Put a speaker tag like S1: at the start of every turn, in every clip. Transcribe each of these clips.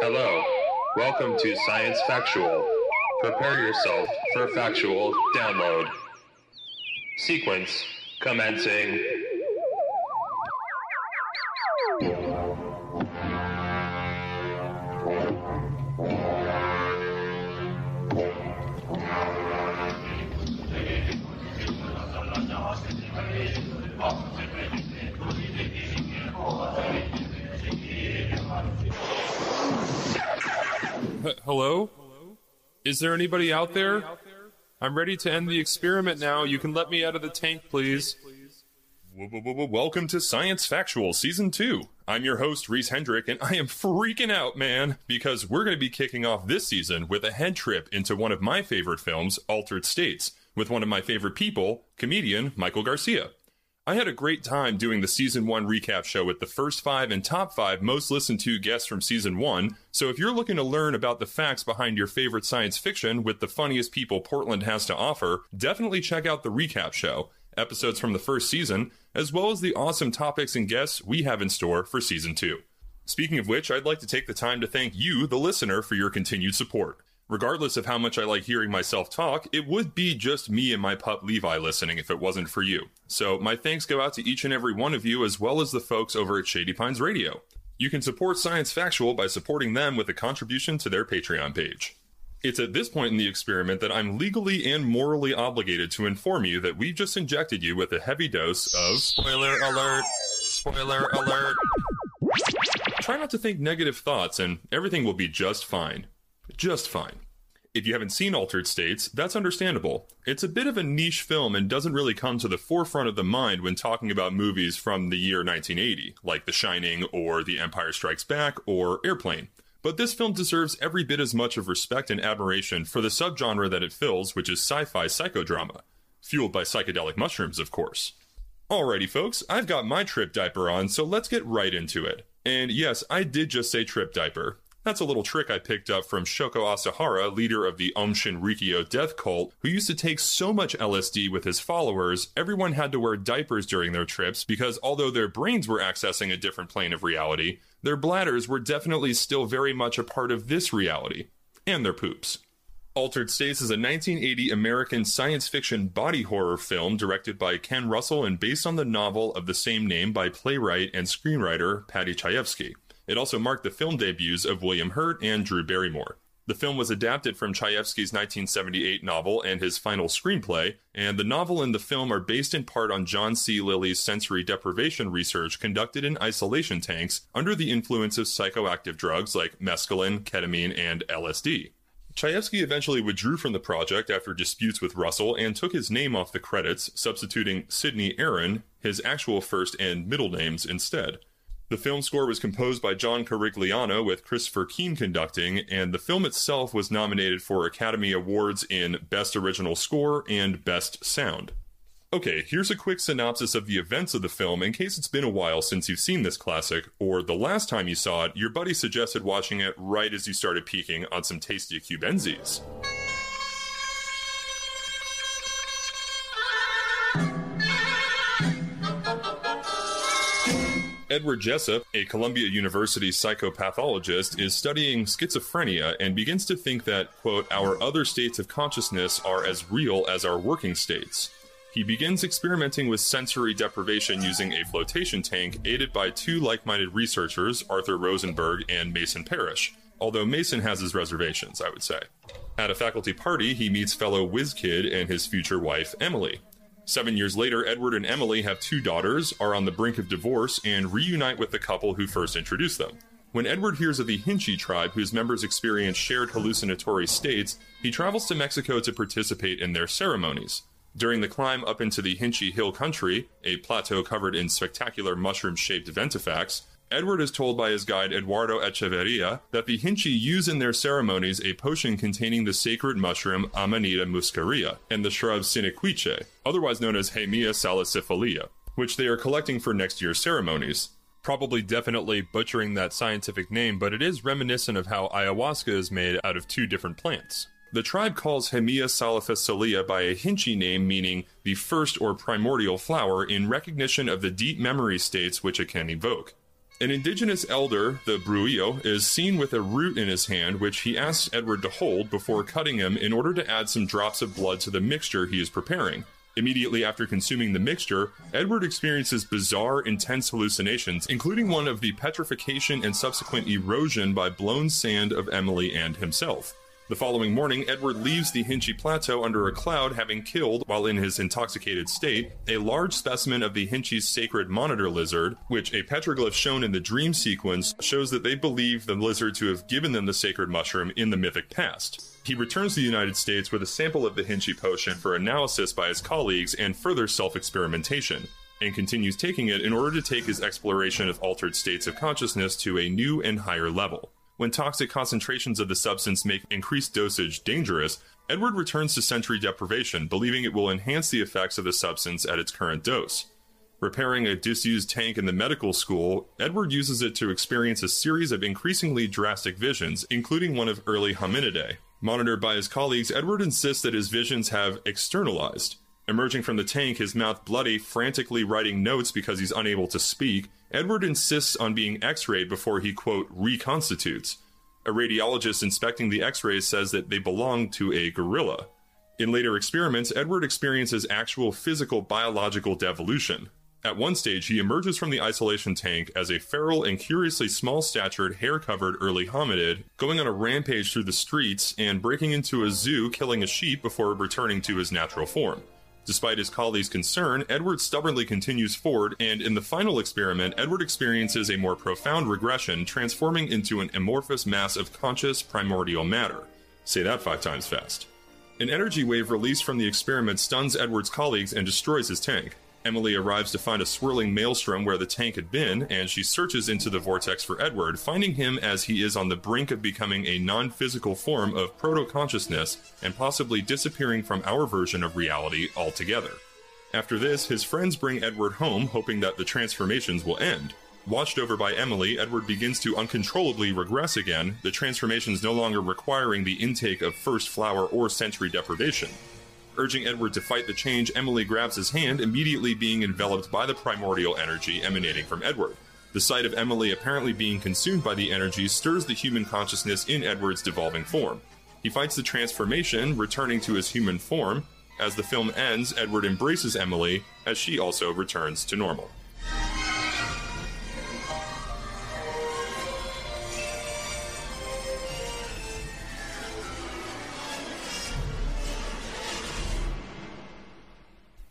S1: Hello. Welcome to Science Factual. Prepare yourself for factual download. Sequence commencing.
S2: Is there anybody out there? I'm ready to end the experiment now. You can let me out of the tank, please. Welcome to Science Factual Season 2. I'm your host, Reese Hendrick, and I am freaking out, man, because we're going to be kicking off this season with a head trip into one of my favorite films, Altered States, with one of my favorite people, comedian Michael Garcia. I had a great time doing the season one recap show with the first five and top five most listened to guests from season one. So if you're looking to learn about the facts behind your favorite science fiction with the funniest people Portland has to offer, definitely check out the recap show, episodes from the first season, as well as the awesome topics and guests we have in store for season two. Speaking of which, I'd like to take the time to thank you, the listener, for your continued support. Regardless of how much I like hearing myself talk, it would be just me and my pup Levi listening if it wasn't for you. So, my thanks go out to each and every one of you, as well as the folks over at Shady Pines Radio. You can support Science Factual by supporting them with a contribution to their Patreon page. It's at this point in the experiment that I'm legally and morally obligated to inform you that we've just injected you with a heavy dose of spoiler alert, spoiler alert. Try not to think negative thoughts, and everything will be just fine. Just fine. If you haven't seen Altered States, that's understandable. It's a bit of a niche film and doesn't really come to the forefront of the mind when talking about movies from the year 1980, like The Shining or The Empire Strikes Back or Airplane. But this film deserves every bit as much of respect and admiration for the subgenre that it fills, which is sci fi psychodrama. Fueled by psychedelic mushrooms, of course. Alrighty, folks, I've got my trip diaper on, so let's get right into it. And yes, I did just say trip diaper. That's a little trick I picked up from Shoko Asahara, leader of the Aum Shinrikyo death cult, who used to take so much LSD with his followers, everyone had to wear diapers during their trips because although their brains were accessing a different plane of reality, their bladders were definitely still very much a part of this reality. And their poops. Altered States is a 1980 American science fiction body horror film directed by Ken Russell and based on the novel of the same name by playwright and screenwriter Paddy Chayefsky. It also marked the film debuts of William Hurt and Drew Barrymore. The film was adapted from Chayefsky's 1978 novel and his final screenplay, and the novel and the film are based in part on John C. Lilly's sensory deprivation research conducted in isolation tanks under the influence of psychoactive drugs like mescaline, ketamine, and LSD. Chayefsky eventually withdrew from the project after disputes with Russell and took his name off the credits, substituting Sidney Aaron, his actual first and middle names, instead. The film score was composed by John Corigliano with Christopher Keane conducting, and the film itself was nominated for Academy Awards in Best Original Score and Best Sound. Okay, here's a quick synopsis of the events of the film in case it's been a while since you've seen this classic, or the last time you saw it, your buddy suggested watching it right as you started peeking on some tasty Cubensis. Edward Jessup, a Columbia University psychopathologist, is studying schizophrenia and begins to think that, quote, our other states of consciousness are as real as our working states. He begins experimenting with sensory deprivation using a flotation tank aided by two like minded researchers, Arthur Rosenberg and Mason Parrish. Although Mason has his reservations, I would say. At a faculty party, he meets fellow whiz kid and his future wife, Emily. Seven years later, Edward and Emily have two daughters, are on the brink of divorce, and reunite with the couple who first introduced them. When Edward hears of the Hinchi tribe, whose members experience shared hallucinatory states, he travels to Mexico to participate in their ceremonies. During the climb up into the Hinchi Hill Country, a plateau covered in spectacular mushroom shaped ventifacts, Edward is told by his guide Eduardo Echeverria that the Hinchi use in their ceremonies a potion containing the sacred mushroom Amanita muscaria and the shrub Sinicuiche, otherwise known as Heimia salicifolia, which they are collecting for next year's ceremonies. Probably definitely butchering that scientific name, but it is reminiscent of how ayahuasca is made out of two different plants. The tribe calls Heimia salicifolia by a Hinchi name meaning the first or primordial flower in recognition of the deep memory states which it can evoke. An indigenous elder, the Bruillo, is seen with a root in his hand, which he asks Edward to hold before cutting him in order to add some drops of blood to the mixture he is preparing. Immediately after consuming the mixture, Edward experiences bizarre, intense hallucinations, including one of the petrification and subsequent erosion by blown sand of Emily and himself. The following morning, Edward leaves the Hinchi Plateau under a cloud, having killed, while in his intoxicated state, a large specimen of the Hinchi's sacred monitor lizard, which a petroglyph shown in the dream sequence shows that they believe the lizard to have given them the sacred mushroom in the mythic past. He returns to the United States with a sample of the Hinchi potion for analysis by his colleagues and further self experimentation, and continues taking it in order to take his exploration of altered states of consciousness to a new and higher level. When toxic concentrations of the substance make increased dosage dangerous, Edward returns to sensory deprivation, believing it will enhance the effects of the substance at its current dose. Repairing a disused tank in the medical school, Edward uses it to experience a series of increasingly drastic visions, including one of early hominidae. Monitored by his colleagues, Edward insists that his visions have externalized. Emerging from the tank, his mouth bloody, frantically writing notes because he's unable to speak, Edward insists on being x rayed before he, quote, reconstitutes. A radiologist inspecting the x rays says that they belong to a gorilla. In later experiments, Edward experiences actual physical biological devolution. At one stage, he emerges from the isolation tank as a feral and curiously small statured, hair covered early hominid, going on a rampage through the streets and breaking into a zoo, killing a sheep before returning to his natural form. Despite his colleagues' concern, Edward stubbornly continues forward, and in the final experiment, Edward experiences a more profound regression, transforming into an amorphous mass of conscious primordial matter. Say that five times fast. An energy wave released from the experiment stuns Edward's colleagues and destroys his tank. Emily arrives to find a swirling maelstrom where the tank had been, and she searches into the vortex for Edward, finding him as he is on the brink of becoming a non physical form of proto consciousness and possibly disappearing from our version of reality altogether. After this, his friends bring Edward home, hoping that the transformations will end. Watched over by Emily, Edward begins to uncontrollably regress again, the transformations no longer requiring the intake of first flower or sensory deprivation. Urging Edward to fight the change, Emily grabs his hand, immediately being enveloped by the primordial energy emanating from Edward. The sight of Emily apparently being consumed by the energy stirs the human consciousness in Edward's devolving form. He fights the transformation, returning to his human form. As the film ends, Edward embraces Emily as she also returns to normal.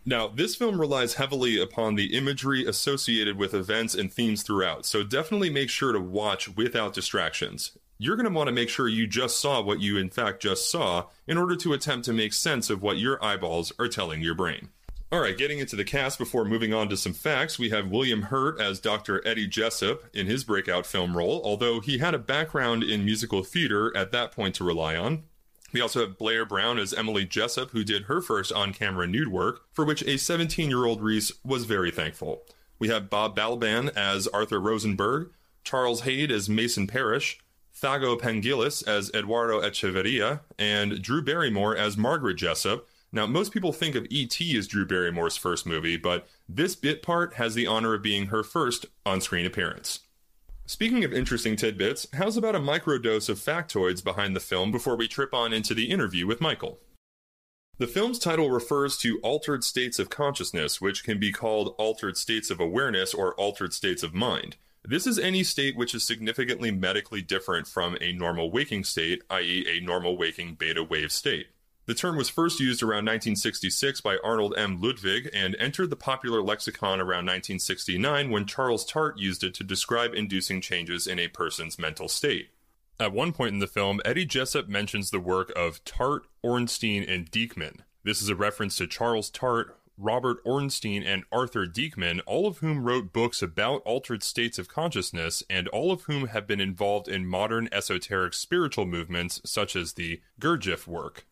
S2: Now, this film relies heavily upon the imagery associated with events and themes throughout, so definitely make sure to watch without distractions. You're going to want to make sure you just saw what you in fact just saw in order to attempt to make sense of what your eyeballs are telling your brain. All right, getting into the cast before moving on to some facts, we have William Hurt as Dr. Eddie Jessup in his breakout film role, although he had a background in musical theater at that point to rely on. We also have Blair Brown as Emily Jessup, who did her first on camera nude work, for which a 17 year old Reese was very thankful. We have Bob Balaban as Arthur Rosenberg, Charles Haid as Mason Parrish, Thaao Penghlis as Eduardo Echeverria, and Drew Barrymore as Margaret Jessup. Now, most people think of E.T. as Drew Barrymore's first movie, but this bit part has the honor of being her first on screen appearance. Speaking of interesting tidbits, how's about a microdose of factoids behind the film before we trip on into the interview with Michael? The film's title refers to altered states of consciousness, which can be called altered states of awareness or altered states of mind. This is any state which is significantly medically different from a normal waking state, i.e., a normal waking beta wave state. The term was first used around 1966 by Arnold M. Ludwig and entered the popular lexicon around 1969 when Charles Tart used it to describe inducing changes in a person's mental state. At one point in the film, Eddie Jessup mentions the work of Tart, Ornstein, and Deikman. This is a reference to Charles Tart, Robert Ornstein, and Arthur Deikman, all of whom wrote books about altered states of consciousness, and all of whom have been involved in modern esoteric spiritual movements such as the Gurdjieff work.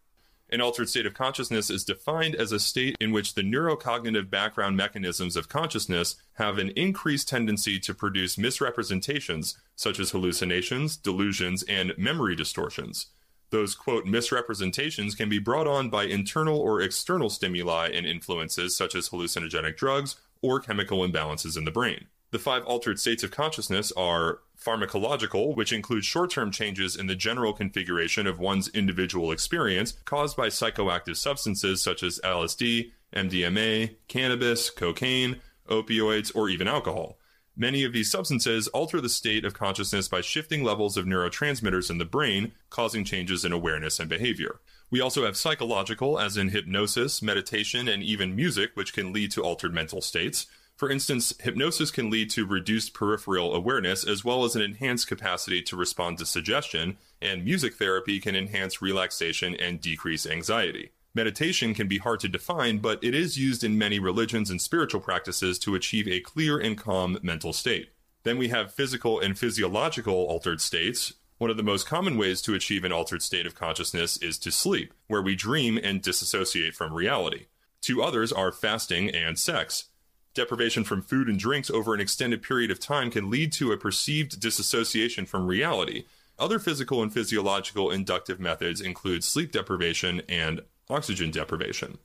S2: An altered state of consciousness is defined as a state in which the neurocognitive background mechanisms of consciousness have an increased tendency to produce misrepresentations, such as hallucinations, delusions, and memory distortions. Those, quote, misrepresentations can be brought on by internal or external stimuli and influences, such as hallucinogenic drugs or chemical imbalances in the brain. The five altered states of consciousness are pharmacological, which includes short term changes in the general configuration of one's individual experience caused by psychoactive substances such as LSD, MDMA, cannabis, cocaine, opioids, or even alcohol. Many of these substances alter the state of consciousness by shifting levels of neurotransmitters in the brain, causing changes in awareness and behavior. We also have psychological, as in hypnosis, meditation, and even music, which can lead to altered mental states. For instance, hypnosis can lead to reduced peripheral awareness as well as an enhanced capacity to respond to suggestion, and music therapy can enhance relaxation and decrease anxiety. Meditation can be hard to define, but it is used in many religions and spiritual practices to achieve a clear and calm mental state. Then we have physical and physiological altered states. One of the most common ways to achieve an altered state of consciousness is to sleep, where we dream and disassociate from reality. Two others are fasting and sex. Deprivation from food and drinks over an extended period of time can lead to a perceived disassociation from reality. Other physical and physiological inductive methods include sleep deprivation and oxygen deprivation.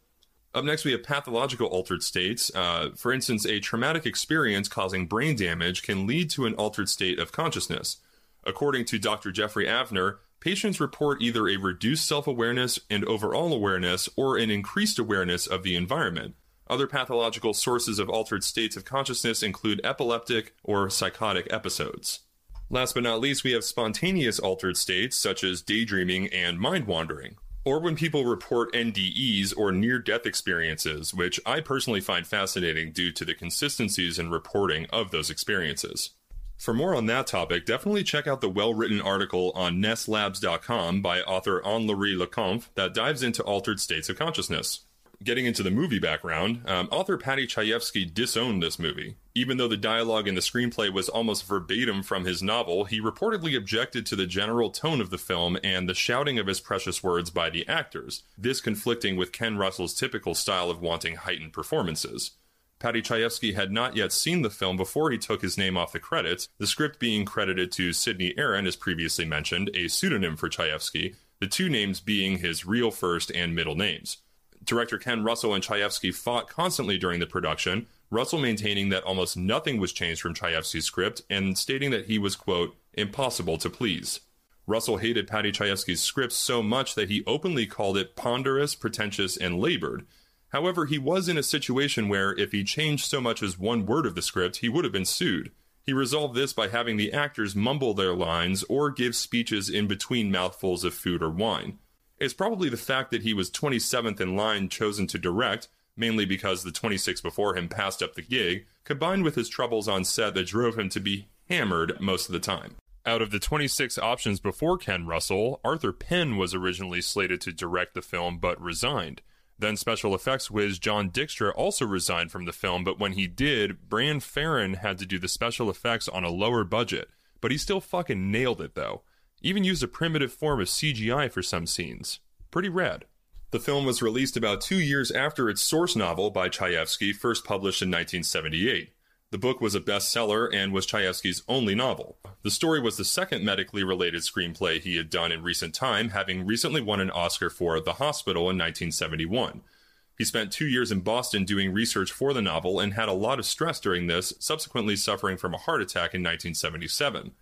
S2: Up next, we have pathological altered states. Uh, for instance, a traumatic experience causing brain damage can lead to an altered state of consciousness. According to Dr. Jeffrey Avner, patients report either a reduced self awareness and overall awareness or an increased awareness of the environment. Other pathological sources of altered states of consciousness include epileptic or psychotic episodes. Last but not least, we have spontaneous altered states such as daydreaming and mind wandering, or when people report NDEs or near death experiences, which I personally find fascinating due to the consistencies in reporting of those experiences. For more on that topic, definitely check out the well written article on nesslabs.com by author Anne-Laure Le Cunff that dives into altered states of consciousness getting into the movie background, um, author Paddy Chayefsky disowned this movie. Even though the dialogue in the screenplay was almost verbatim from his novel, he reportedly objected to the general tone of the film and the shouting of his precious words by the actors, this conflicting with Ken Russell's typical style of wanting heightened performances. Paddy Chayefsky had not yet seen the film before he took his name off the credits, the script being credited to Sidney Aaron, as previously mentioned, a pseudonym for Chayefsky, the two names being his real first and middle names. Director Ken Russell and Chayefsky fought constantly during the production, Russell maintaining that almost nothing was changed from Chayefsky's script and stating that he was, quote, impossible to please. Russell hated Paddy Chayefsky's script so much that he openly called it ponderous, pretentious, and labored. However, he was in a situation where if he changed so much as one word of the script, he would have been sued. He resolved this by having the actors mumble their lines or give speeches in between mouthfuls of food or wine. It's probably the fact that he was 27th in line chosen to direct, mainly because the 26 before him passed up the gig, combined with his troubles on set that drove him to be hammered most of the time. Out of the 26 options before Ken Russell, Arthur Penn was originally slated to direct the film but resigned. Then special effects whiz John Dykstra also resigned from the film, but when he did, Bran Ferren had to do the special effects on a lower budget. But he still fucking nailed it though. Even used a primitive form of CGI for some scenes. Pretty rad. The film was released about two years after its source novel by Chayefsky, first published in 1978. The book was a bestseller and was Chayefsky's only novel. The story was the second medically related screenplay he had done in recent time, having recently won an Oscar for The Hospital in 1971. He spent two years in Boston doing research for the novel and had a lot of stress during this, subsequently suffering from a heart attack in 1977.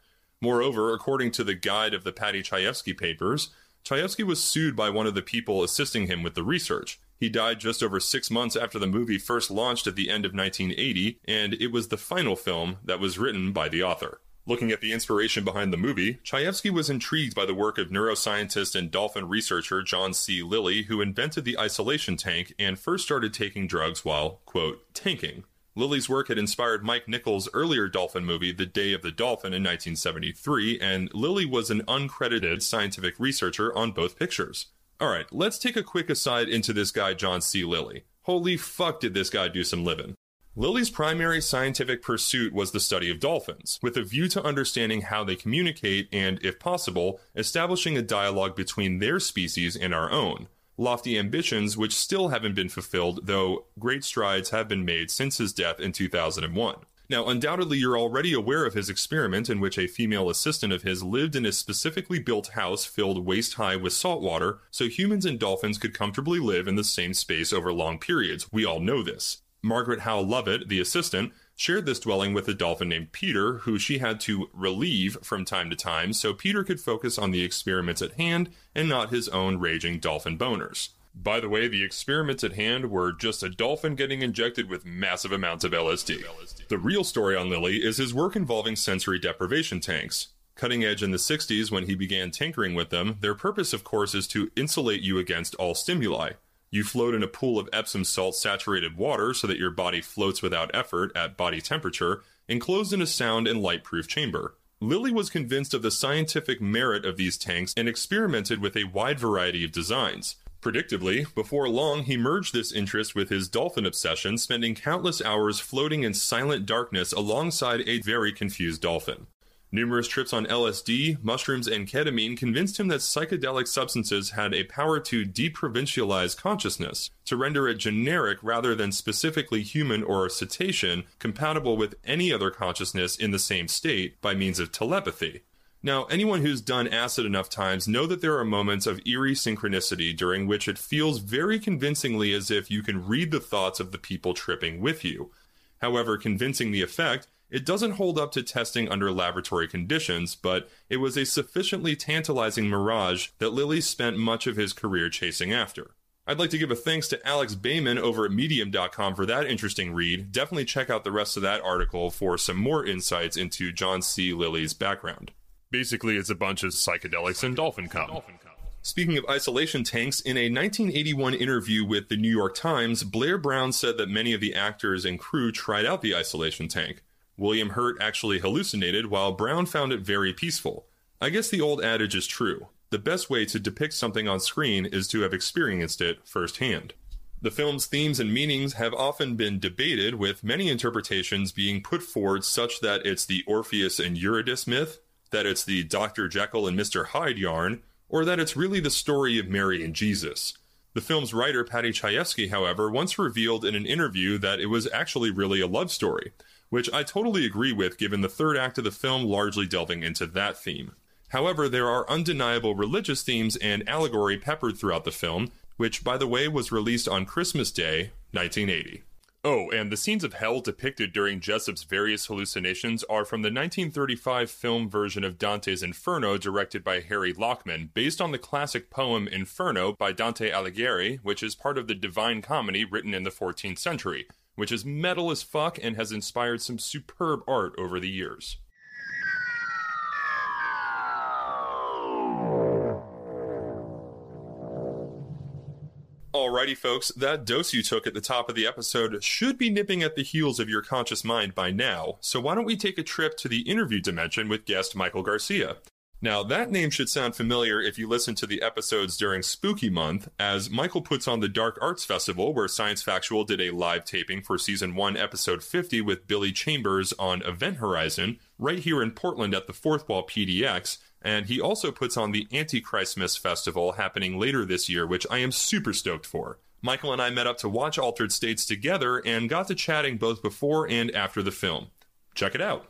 S2: Moreover, according to the guide of the Paddy Chayefsky papers, Chayefsky was sued by one of the people assisting him with the research. He died just over six months after the movie first launched at the end of 1980, and it was the final film that was written by the author. Looking at the inspiration behind the movie, Chayefsky was intrigued by the work of neuroscientist and dolphin researcher John C. Lilly, who invented the isolation tank and first started taking drugs while, quote, tanking, Lilly's work had inspired Mike Nichols' earlier dolphin movie, The Day of the Dolphin, in 1973, and Lilly was an uncredited scientific researcher on both pictures. Alright, let's take a quick aside into this guy, John C. Lilly. Holy fuck, did this guy do some living. Lilly's primary scientific pursuit was the study of dolphins, with a view to understanding how they communicate and, if possible, establishing a dialogue between their species and our own lofty ambitions which still haven't been fulfilled, though great strides have been made since his death in 2001. Now, undoubtedly, you're already aware of his experiment in which a female assistant of his lived in a specifically built house filled waist high with salt water so humans and dolphins could comfortably live in the same space over long periods. We all know this. Margaret Howe Lovatt, the assistant, shared this dwelling with a dolphin named Peter, who she had to relieve from time to time so Peter could focus on the experiments at hand and not his own raging dolphin boners. By the way, the experiments at hand were just a dolphin getting injected with massive amounts of LSD. The real story on Lilly is his work involving sensory deprivation tanks. Cutting edge in the 60s when he began tinkering with them, their purpose, of course, is to insulate you against all stimuli. You float in a pool of Epsom salt saturated water so that your body floats without effort at body temperature, enclosed in a sound and light proof chamber. Lilly was convinced of the scientific merit of these tanks and experimented with a wide variety of designs. Predictably, before long, he merged this interest with his dolphin obsession, spending countless hours floating in silent darkness alongside a very confused dolphin. Numerous trips on LSD, mushrooms, and ketamine convinced him that psychedelic substances had a power to deprovincialize consciousness, to render it generic rather than specifically human or cetacean, compatible with any other consciousness in the same state by means of telepathy. Now, anyone who's done acid enough times know that there are moments of eerie synchronicity during which it feels very convincingly as if you can read the thoughts of the people tripping with you. However convincing the effect, it doesn't hold up to testing under laboratory conditions, but it was a sufficiently tantalizing mirage that Lilly spent much of his career chasing after. I'd like to give a thanks to Alex Bayman over at Medium.com for that interesting read. Definitely check out the rest of that article for some more insights into John C. Lilly's background. Basically, it's a bunch of psychedelics and dolphin cum. Speaking of isolation tanks, in a 1981 interview with the New York Times, Blair Brown said that many of the actors and crew tried out the isolation tank. William Hurt actually hallucinated, while Brown found it very peaceful. I guess the old adage is true. The best way to depict something on screen is to have experienced it firsthand. The film's themes and meanings have often been debated, with many interpretations being put forward such that it's the Orpheus and Eurydice myth, that it's the Dr. Jekyll and Mr. Hyde yarn, or that it's really the story of Mary and Jesus. The film's writer, Paddy Chayefsky, however, once revealed in an interview that it was actually really a love story, which I totally agree with given the third act of the film largely delving into that theme. However, there are undeniable religious themes and allegory peppered throughout the film, which, by the way, was released on Christmas Day, 1980. Oh, and the scenes of hell depicted during Jessup's various hallucinations are from the 1935 film version of Dante's Inferno, directed by Harry Lachman, based on the classic poem Inferno by Dante Alighieri, which is part of the Divine Comedy written in the 14th century, which is metal as fuck and has inspired some superb art over the years. Alrighty, folks, that dose you took at the top of the episode should be nipping at the heels of your conscious mind by now, so why don't we take a trip to the interview dimension with guest Michael Garcia? Now, that name should sound familiar if you listen to the episodes during Spooky Month, as Michael puts on the Dark Arts Festival, where Science Factual did a live taping for Season 1, Episode 50 with Billy Chambers on Event Horizon, right here in Portland at the Fourth Wall PDX, and he also puts on the Antichristmas Festival happening later this year, which I am super stoked for. Michael and I met up to watch Altered States together and got to chatting both before and after the film. Check it out.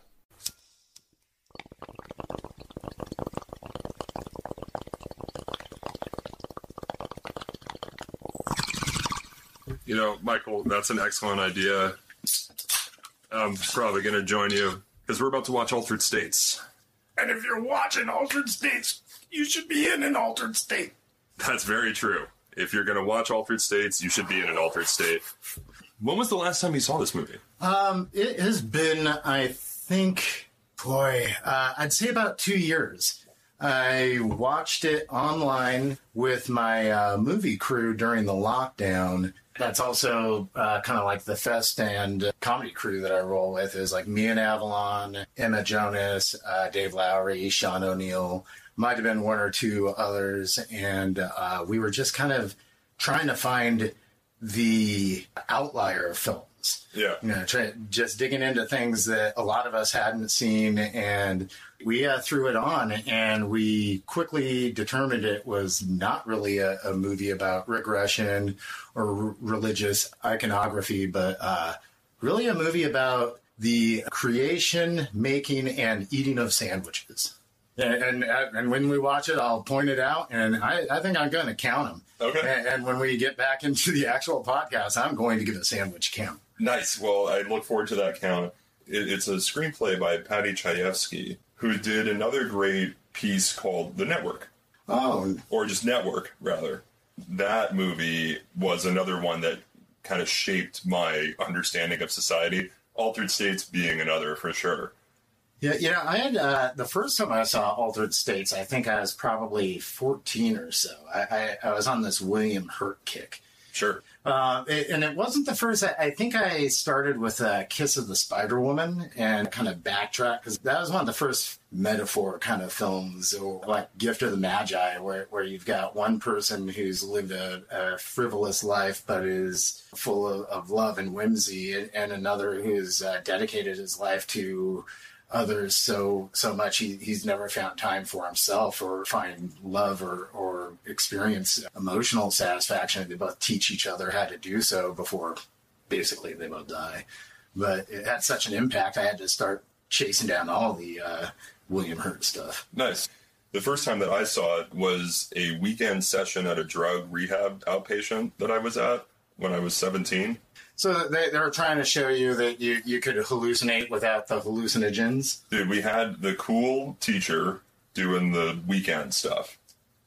S2: You know, Michael, that's an excellent idea. I'm probably going to join you because we're about to watch Altered States.
S3: And if you're watching Altered States, you should be in an altered state.
S2: That's very true. If you're going to watch Altered States, you should be in an altered state. When was the last time you saw this movie?
S4: Um, it has been, I think, boy, uh, I'd say about two years. I watched it online with my uh, movie crew during the lockdown. That's also uh, kind of like the fest and comedy crew that I roll with is like me and Avalon, Emma Jonas, uh, Dave Lowry, Sean O'Neill, might have been one or two others. And uh, we were just kind of trying to find the outlier films.
S2: Yeah.
S4: You know, try, just digging into things that a lot of us hadn't seen. And we uh, threw it on and we quickly determined it was not really a, a movie about regression or r- religious iconography, but uh, really a movie about the creation, making, and eating of sandwiches. And, and and when we watch it, I'll point it out, and I, I think I'm going to count them.
S2: Okay.
S4: And, and when we get back into the actual podcast, I'm going to give a sandwich count.
S2: Nice. Well, I look forward to that count. It, it's a screenplay by Paddy Chayefsky, who did another great piece called The Network,
S4: Oh,
S2: or just Network, rather. That movie was another one that kind of shaped my understanding of society. Altered States being another for sure.
S4: yeah, you know, I had uh, the first time I saw Altered States. I think I was probably fourteen or so. I, I, I was on this William Hurt kick.
S2: Sure.
S4: Uh, it- and it wasn't the first. I, I think I started with uh, Kiss of the Spider Woman and kind of backtrack because that was one of the first metaphor kind of films, or like Gift of the Magi, where, where you've got one person who's lived a, a frivolous life but is full of, of love and whimsy, and, and another who's uh, dedicated his life to others so so much he, he's never found time for himself or find love or or experience emotional satisfaction they both teach each other how to do so before basically they both die but it had such an impact i had to start chasing down all the uh, william hurt stuff
S2: Nice. The first time that I saw it was a weekend session at a drug rehab outpatient that I was at when I was 17.
S4: So they, they were trying to show you that you, you could hallucinate without the hallucinogens
S2: Dude, we had the cool teacher doing the weekend stuff.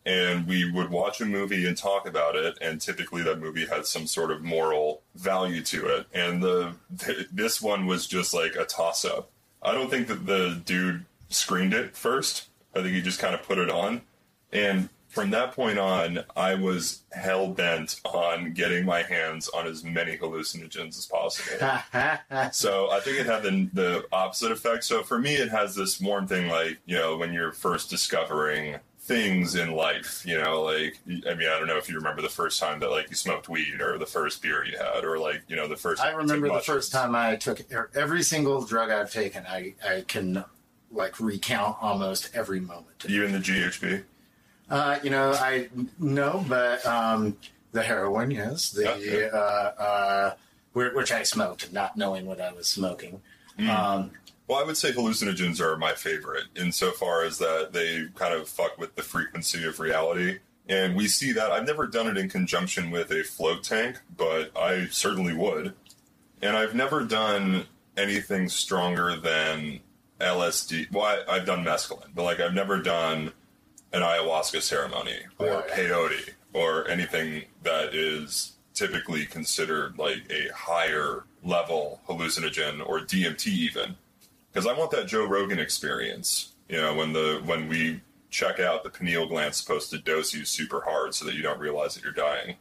S2: And we would watch a movie and talk about it, and typically that movie had some sort of moral value to it. And the th- this one was just like a toss up. I don't think that the dude screened it first. I think he just kind of put it on. And from that point on, I was hell bent on getting my hands on as many hallucinogens as possible. So I think it had the, the opposite effect. So for me, it has this warm thing, like you know, when you're first discovering things in life. You know, like I mean, I don't know if you remember the first time that like you smoked weed, or the first beer you had, or like you know the first.
S4: I
S2: time you took
S4: remember the first time I took every single drug I've taken. I, I can like recount almost every moment.
S2: Even the GHB.
S4: Uh, you know, I no, but um, the heroin, yes, the
S2: yeah.
S4: Uh, uh, which I smoked, not knowing what I was smoking.
S2: Mm.
S4: Um,
S2: Well, I would say hallucinogens are my favorite insofar as that they kind of fuck with the frequency of reality. And we see that. I've never done it in conjunction with a float tank, but I certainly would. And I've never done anything stronger than LSD. Well, I, I've done mescaline, but like I've never done an ayahuasca ceremony or peyote or anything that is typically considered like a higher level hallucinogen or DMT even because I want that Joe Rogan experience. You know, when the when we check out, the pineal gland's supposed to dose you super hard so that you don't realize that you're dying.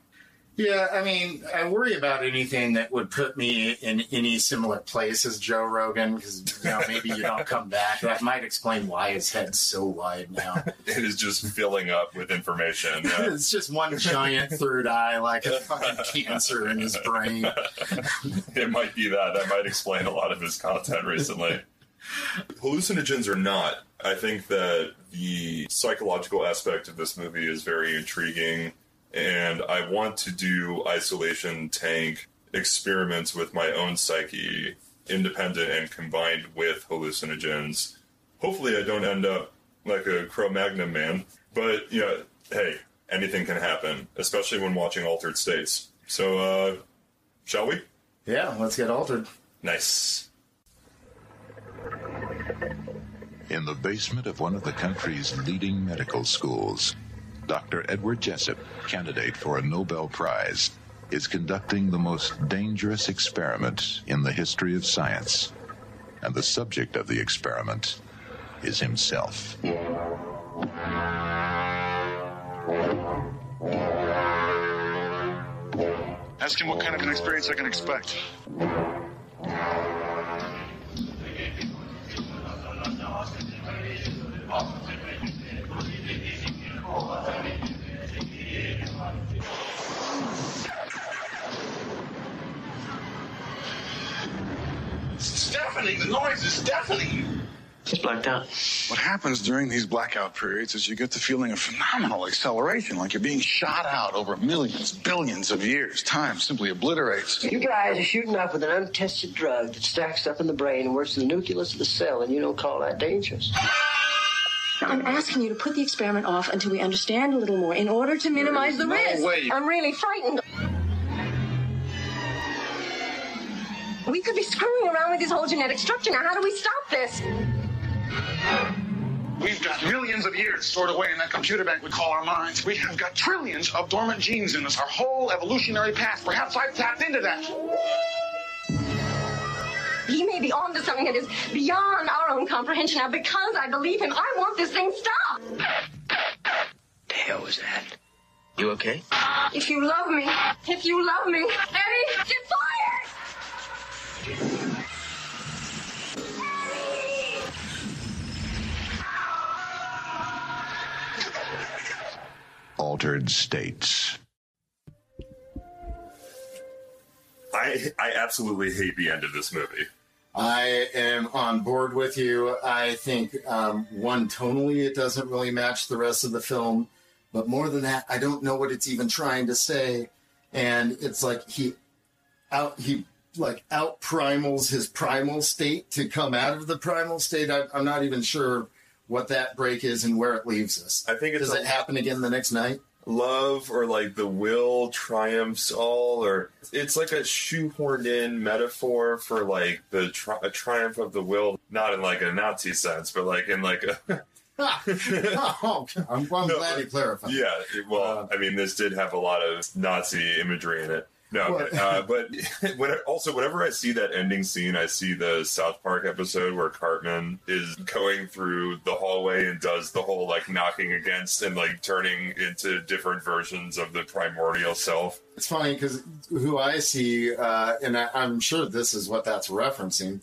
S4: Yeah, I mean, I worry about anything that would put me in any similar place as Joe Rogan because you know maybe you don't come back. That might explain why his head's so wide now.
S2: It is just filling up with information. Yeah.
S4: it's just one giant third eye, like a fucking cancer in his brain.
S2: it might be that. That might explain a lot of his content recently. Hallucinogens or not, I think that the psychological aspect of this movie is very intriguing, and I want to do isolation tank experiments with my own psyche, independent and combined with hallucinogens. Hopefully, I don't end up like a Cro Magnon man, but you know, hey, anything can happen, especially when watching Altered States. So, uh, shall we?
S4: Yeah, let's get altered.
S2: Nice.
S5: In the basement of one of the country's leading medical schools, Dr. Edward Jessup, candidate for a Nobel Prize, is conducting the most dangerous experiment in the history of science. And the subject of the experiment is himself.
S6: Ask him what kind of an experience I can expect. Deafening. The noise is deafening.
S7: He's blacked out.
S6: What happens during these blackout periods is you get the feeling of phenomenal acceleration, like you're being shot out over millions, billions of years. Time simply obliterates.
S7: You guys are shooting up with an untested drug that stacks up in the brain and works in the nucleus of the cell, and you don't call that dangerous.
S8: I'm asking you to put the experiment off until we understand a little more in order to minimize the
S6: no
S8: risk.
S6: way.
S8: I'm really frightened. We could be screwing around with his whole genetic structure. Now, how do we stop this?
S6: We've got millions of years stored away in that computer bank we call our minds. We have got trillions of dormant genes in us, our whole evolutionary past. Perhaps I've tapped into that.
S8: He may be onto something that is beyond our own comprehension. Now, because I believe him, I want this thing stopped.
S7: The hell was that? You okay?
S8: If you love me, if you love me, Eddie, get fired!
S5: Altered states.
S2: I I absolutely hate the end of this movie.
S4: I am on board with you. I think um, one tonally it doesn't really match the rest of the film, but more than that, I don't know what it's even trying to say. And it's like he out he like out primals his primal state to come out of the primal state. I, I'm not even sure what that break is and where it leaves us.
S2: I think it's
S4: Does
S2: a-
S4: it happen again the next night?
S2: love or like the will triumphs all or it's like a shoehorned in metaphor for like the tri- a triumph of the will not in like a nazi sense but like in like a
S4: oh, I'm, I'm glad you clarified.
S2: yeah well uh, i mean this did have a lot of nazi imagery in it no
S4: Well-
S2: uh, but when also whenever i see that ending scene i see the south park episode where cartman is going through the hallway and does the whole like knocking against and like turning into different versions of the primordial self.
S4: It's funny because who I see, uh, and I, I'm sure this is what that's referencing,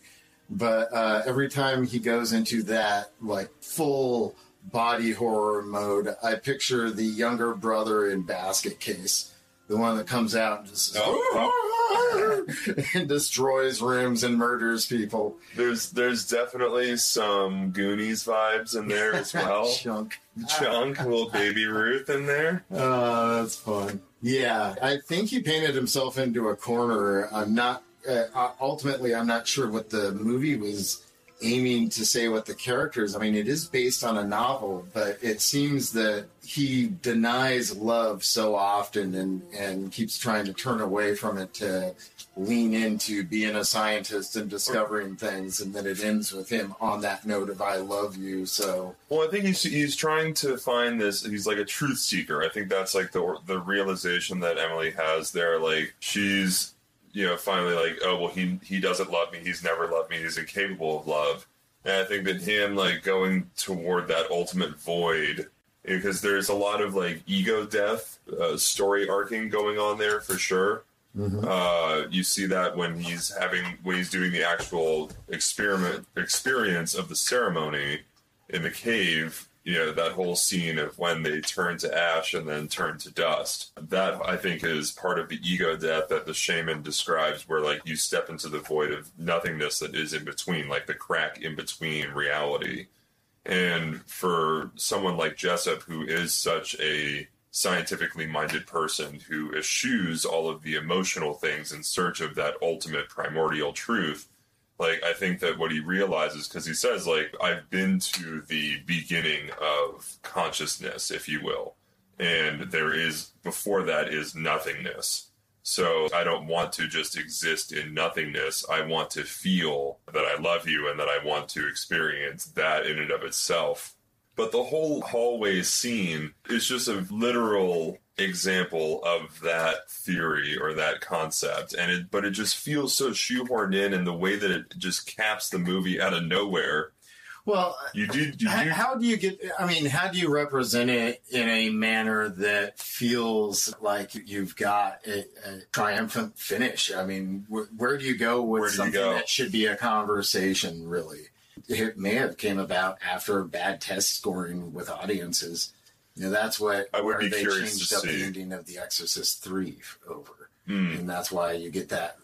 S4: but uh, every time he goes into that like full body horror mode, I picture the younger brother in Basket Case, the one that comes out and just and destroys rooms and murders people.
S2: There's there's definitely some Goonies vibes in there as well.
S4: Chunk.
S2: Chunk, little baby Ruth in there.
S4: Oh, that's fun. Yeah, I think he painted himself into a corner. I'm not. Uh, ultimately, I'm not sure what the movie was aiming to say. What the characters. I mean, it is based on a novel, but it seems that he denies love so often and and keeps trying to turn away from it to lean into being a scientist and discovering things, and then it ends with him on that note of "I love you." So
S2: Well, I think he's he's trying to find this. He's like a truth seeker. I think that's like the the realization that Emily has there. Like she's you know finally like oh well he he doesn't love me. He's never loved me. He's incapable of love. And I think that him like going toward that ultimate void because there's a lot of like ego death uh, story arcing going on there for sure. Uh, you see that when he's having when he's doing the actual experiment experience of the ceremony in the cave. You know that whole scene of when they turn to ash and then turn to dust. That I think is part of the ego death that the shaman describes, where like you step into the void of nothingness that is in between, like the crack in between reality. And for someone like Jessup, who is such a scientifically minded person who eschews all of the emotional things in search of that ultimate primordial truth, like I think that what he realizes, because he says, like, I've been to the beginning of consciousness, if you will, and there is before that is nothingness. So I don't want to just exist in nothingness. I want to feel that I love you and that I want to experience that in and of itself. But the whole hallway scene is just a literal example of that theory or that concept. And it but it just feels so shoehorned in and the way that it just caps the movie out of nowhere.
S4: well,
S2: You do you do
S4: How, do you get? I mean, how do you represent it in a manner that feels like you've got a, a triumphant finish? I mean, wh- where do you go with
S2: Where do you
S4: something
S2: go?
S4: that should be a conversation? Really, it may have came about after bad test scoring with audiences. You know, that's what
S2: I would be
S4: they
S2: curious
S4: changed
S2: to
S4: up
S2: see.
S4: The ending of The Exorcist three over, and that's why you get that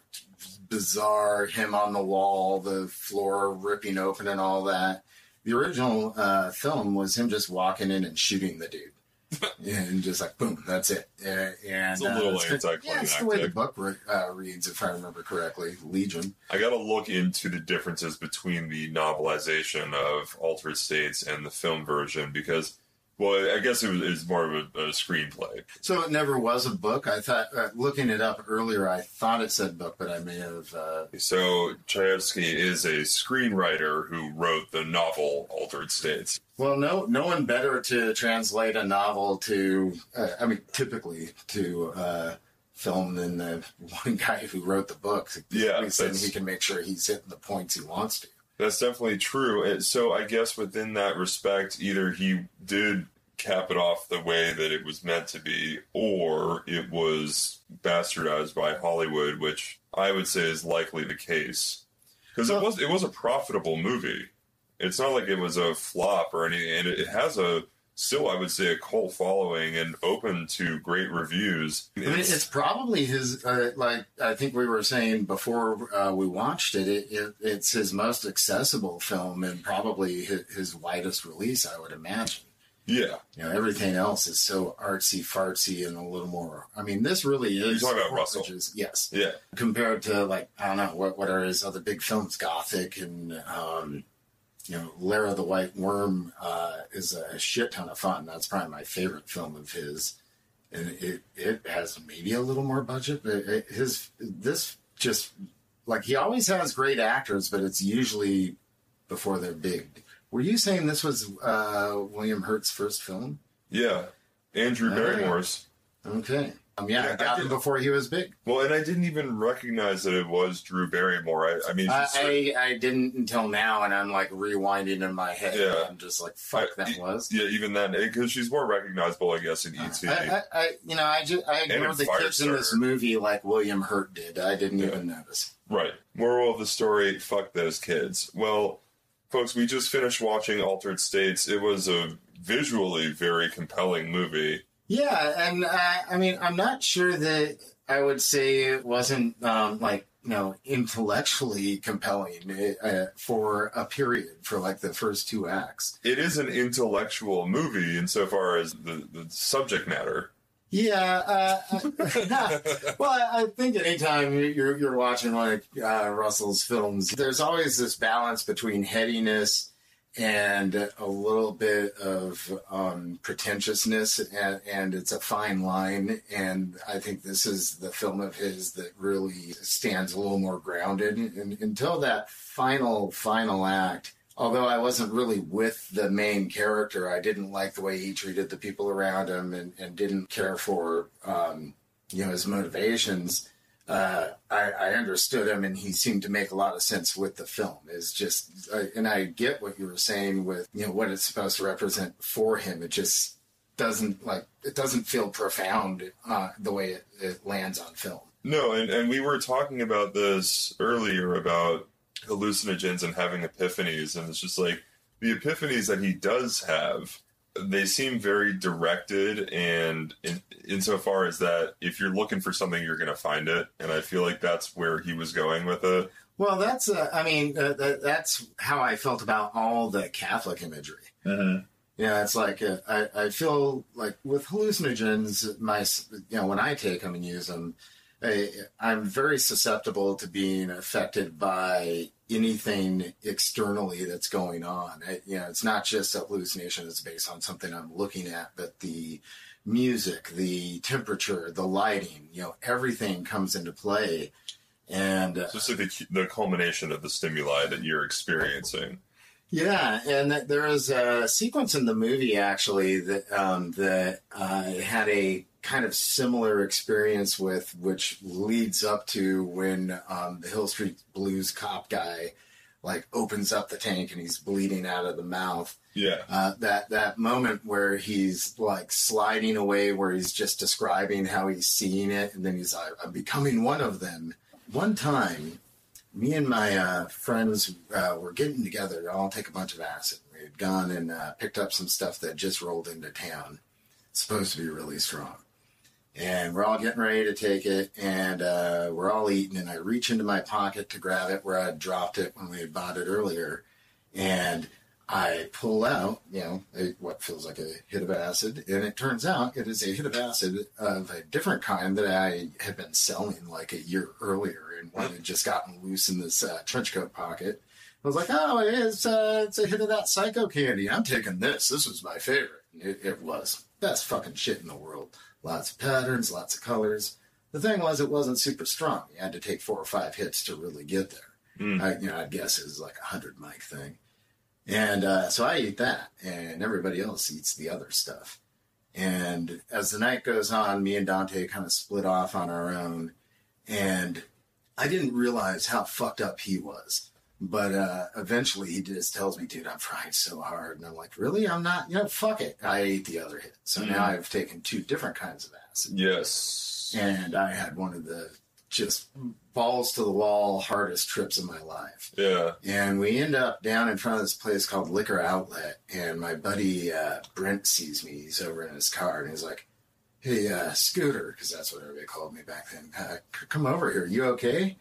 S4: bizarre him on the wall, the floor ripping open, and all that. The original uh, film was him just walking in and shooting the dude. and just like boom, that's it. Uh, and
S2: It's a little
S4: uh, it's- Yeah, it's the way the book re- uh, reads, if I remember correctly. Legion.
S2: I got to look into the differences between the novelization of Altered States and the film version because Well, I guess it was, it was more of a, a screenplay.
S4: So it never was a book. I thought, uh, looking it up earlier, I thought it said book, but I may have. Uh,
S2: So Chayefsky is a screenwriter who wrote the novel Altered States.
S4: well, no, no one better to translate a novel to. Uh, I mean, typically to uh, film than the one guy who wrote the book.
S2: Yeah,
S4: he he can make sure he's hitting the points he wants to.
S2: That's definitely true. And so I guess within that respect, either he did cap it off the way that it was meant to be, or it was bastardized by Hollywood, which I would say is likely the case. Because it was it was a profitable movie. It's not like it was a flop or anything, and it, it has a still I would say a cult following and open to great reviews.
S4: I mean, it's probably his. Uh, like I think we were saying before uh, we watched it, it, it. It's his most accessible film and probably his, his widest release. I would imagine.
S2: yeah.
S4: You know, everything else is so artsy fartsy and a little more. I mean, this really is.
S2: talking about Russell?
S4: Is, yes.
S2: Yeah.
S4: Compared to like I don't know what what are his other big films? Gothic and um, you know, Lair of the White Worm uh, is a shit ton of fun. That's probably my favorite film of his, and it it has maybe a little more budget, but it, his this just like he always has great actors, but it's usually before they're big. Were you saying this was uh, William Hurt's first film?
S2: Yeah. Andrew. Barrymore's.
S4: Okay. Um, yeah, I
S2: I
S4: got him before he was big.
S2: Well, and I didn't even recognize that it was Drew Barrymore. I, I mean,
S4: I,
S2: she's-
S4: I I didn't until now, and I'm like rewinding in my head.
S2: Yeah.
S4: I'm just like, fuck,
S2: I-
S4: that was.
S2: yeah, even then, because she's more recognizable, I guess, in E ET.
S4: I, I, I, you know, I just I ignored the kids in this movie like William Hurt did. I didn't
S2: Yeah.
S4: even notice.
S2: Right. Moral of the story: fuck those kids. Well, folks, we just finished watching Altered States. It was a visually very compelling movie.
S4: Yeah, and I, I mean, I'm not sure that I would say it wasn't um, like you know intellectually compelling uh, for a period for like the first two acts.
S2: It is an intellectual movie insofar as the, the subject matter.
S4: Yeah, uh, well, I I think anytime you're you're watching like uh, Russell's films, there's always this balance between headiness and a little bit of um, pretentiousness, and, and it's a fine line. And I think this is the film of his that really stands a little more grounded. And until that final final act, although I wasn't really with the main character, I didn't like the way he treated the people around him and, and didn't care for um, you know his motivations. Uh, I, I understood him, and he seemed to make a lot of sense with the film. Is just, uh, and I get what you were saying with you know what it's supposed to represent for him. It just doesn't like it doesn't feel profound uh, the way it, it lands on film.
S2: No, and, and we were talking about this earlier about hallucinogens and having epiphanies, and it's just like the epiphanies that he does have, they seem very directed, and in, insofar as that, if you're looking for something, you're going to find it, and I feel like that's where he was going with it.
S4: Well, that's uh, I mean uh, that, that's how I felt about all the Catholic imagery.
S2: Mm-hmm.
S4: Yeah, it's like uh, I, I feel like with hallucinogens, my you know when I take them and use them, I, I'm very susceptible to being affected by anything externally that's going on. I, you know, it's not just a hallucination that's based on something I'm looking at, but the music, the temperature, the lighting, you know, everything comes into play. And uh,
S2: It's like the, the culmination of the stimuli that you're experiencing.
S4: Yeah, and th- there is a sequence in the movie actually that um, that uh, had a kind of similar experience with, which leads up to when um, the Hill Street Blues cop guy like opens up the tank and he's bleeding out of the mouth.
S2: Yeah.
S4: Uh, that that moment where he's like sliding away, where he's just describing how he's seeing it, and then he's like, "I'm becoming one of them." One time, me and my uh, friends uh, were getting together to all take a bunch of acid. We had gone and uh, picked up some stuff that just rolled into town. It's supposed to be really strong. And we're all getting ready to take it, and uh, we're all eating. And I reach into my pocket to grab it where I'd dropped it when we had bought it earlier. And I pull out, you know, a, what feels like a hit of acid, and it turns out it is a hit of acid of a different kind that I had been selling like a year earlier, and one had just gotten loose in this uh, trench coat pocket. I was like, oh, it's uh, it's a hit of that psycho candy. I'm taking this. This was my favorite. It, it was best fucking shit in the world. Lots of patterns, lots of colors. The thing was, it wasn't super strong. You had to take four or five hits to really get there. I, you know, I guess it was like a hundred mic thing. And uh, so I eat that, and everybody else eats the other stuff. And as the night goes on, me and Dante kind of split off on our own. And I didn't realize how fucked up he was. But uh, eventually he just tells me, dude, I'm trying so hard. And I'm like, really? I'm not, you know, fuck it. I ate the other hit. So now I've taken two different kinds of acid.
S2: Yes.
S4: And I had one of the just balls to the wall hardest trips of my life.
S2: Yeah.
S4: And we end up down in front of this place called Liquor Outlet. And my buddy uh, Brent sees me. He's over in his car and he's like, Hey, uh, Scooter, because that's what everybody called me back then. Uh, come over here. You okay?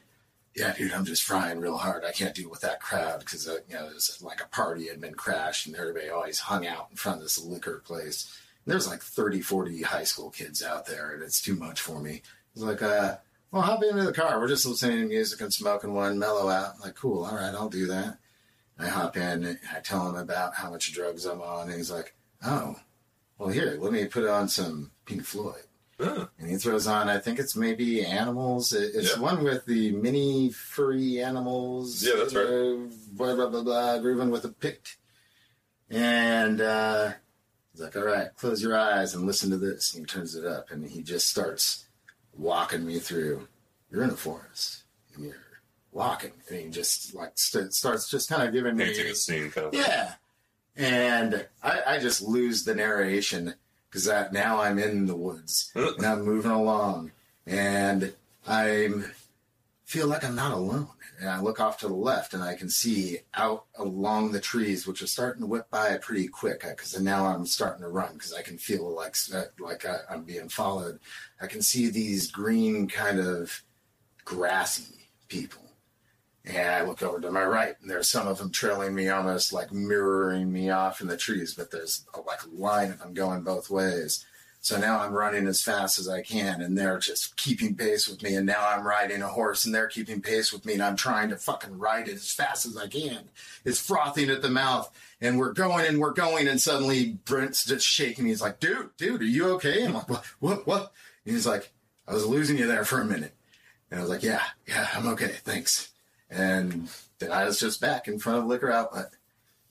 S4: Yeah, dude, I'm just frying real hard. I can't deal with that crowd because, uh, you know, was like a party had been crashed and everybody always hung out in front of this liquor place. And there's like 30, 40 high school kids out there and it's too much for me. He's like, uh, well, hop into the car. We're just listening to music and smoking one, mellow out. I'm like, cool, all right, I'll do that. I hop in and I tell him about how much drugs I'm on. And he's like, oh, well, here, let me put on some Pink Floyd.
S2: Huh.
S4: And he throws on, I think it's maybe Animals. It's
S2: Yeah.
S4: one with the mini furry animals.
S2: Yeah, that's right.
S4: uh, blah, blah, blah, blah, grooving with a pick. And uh, he's like, all right, close your eyes and listen to this. And he turns it up and he just starts walking me through. You're in a forest and you're walking. And he just like st- starts just kind of giving me
S2: Painting a scene kind of.
S4: yeah. And I, I just lose the narration because now I'm in the woods and I'm moving along and I feel like I'm not alone. And I look off to the left and I can see out along the trees, which are starting to whip by pretty quick because now I'm starting to run because I can feel like uh, like I, I'm being followed. I can see these green kind of grassy people. And I look over to my right, and there's some of them trailing me, almost like mirroring me off in the trees. But there's a, like a line of them going both ways. So now I'm running as fast as I can, and they're just keeping pace with me. And now I'm riding a horse, and they're keeping pace with me, and I'm trying to fucking ride it as fast as I can. It's frothing at the mouth, and we're going and we're going, and suddenly Brent's just shaking me. He's like, "Dude, dude, are you okay?" I'm like, "What? What? What?" And he's like, "I was losing you there for a minute," and I was like, "Yeah, yeah, I'm okay, thanks." And then I was just back in front of Liquor Outlet.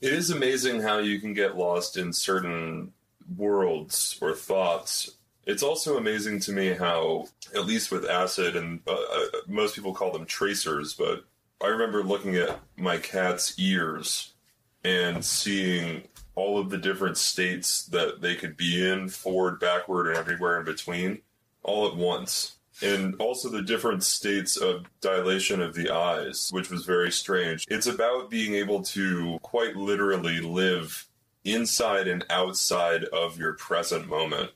S2: It is amazing how you can get lost in certain worlds or thoughts. It's also amazing to me how, at least with acid, and uh, uh, most people call them tracers, but I remember looking at my cat's ears and seeing all of the different states that they could be in forward, backward, and everywhere in between all at once. And also the different states of dilation of the eyes, which was very strange. It's about being able to quite literally live inside and outside of your present moment.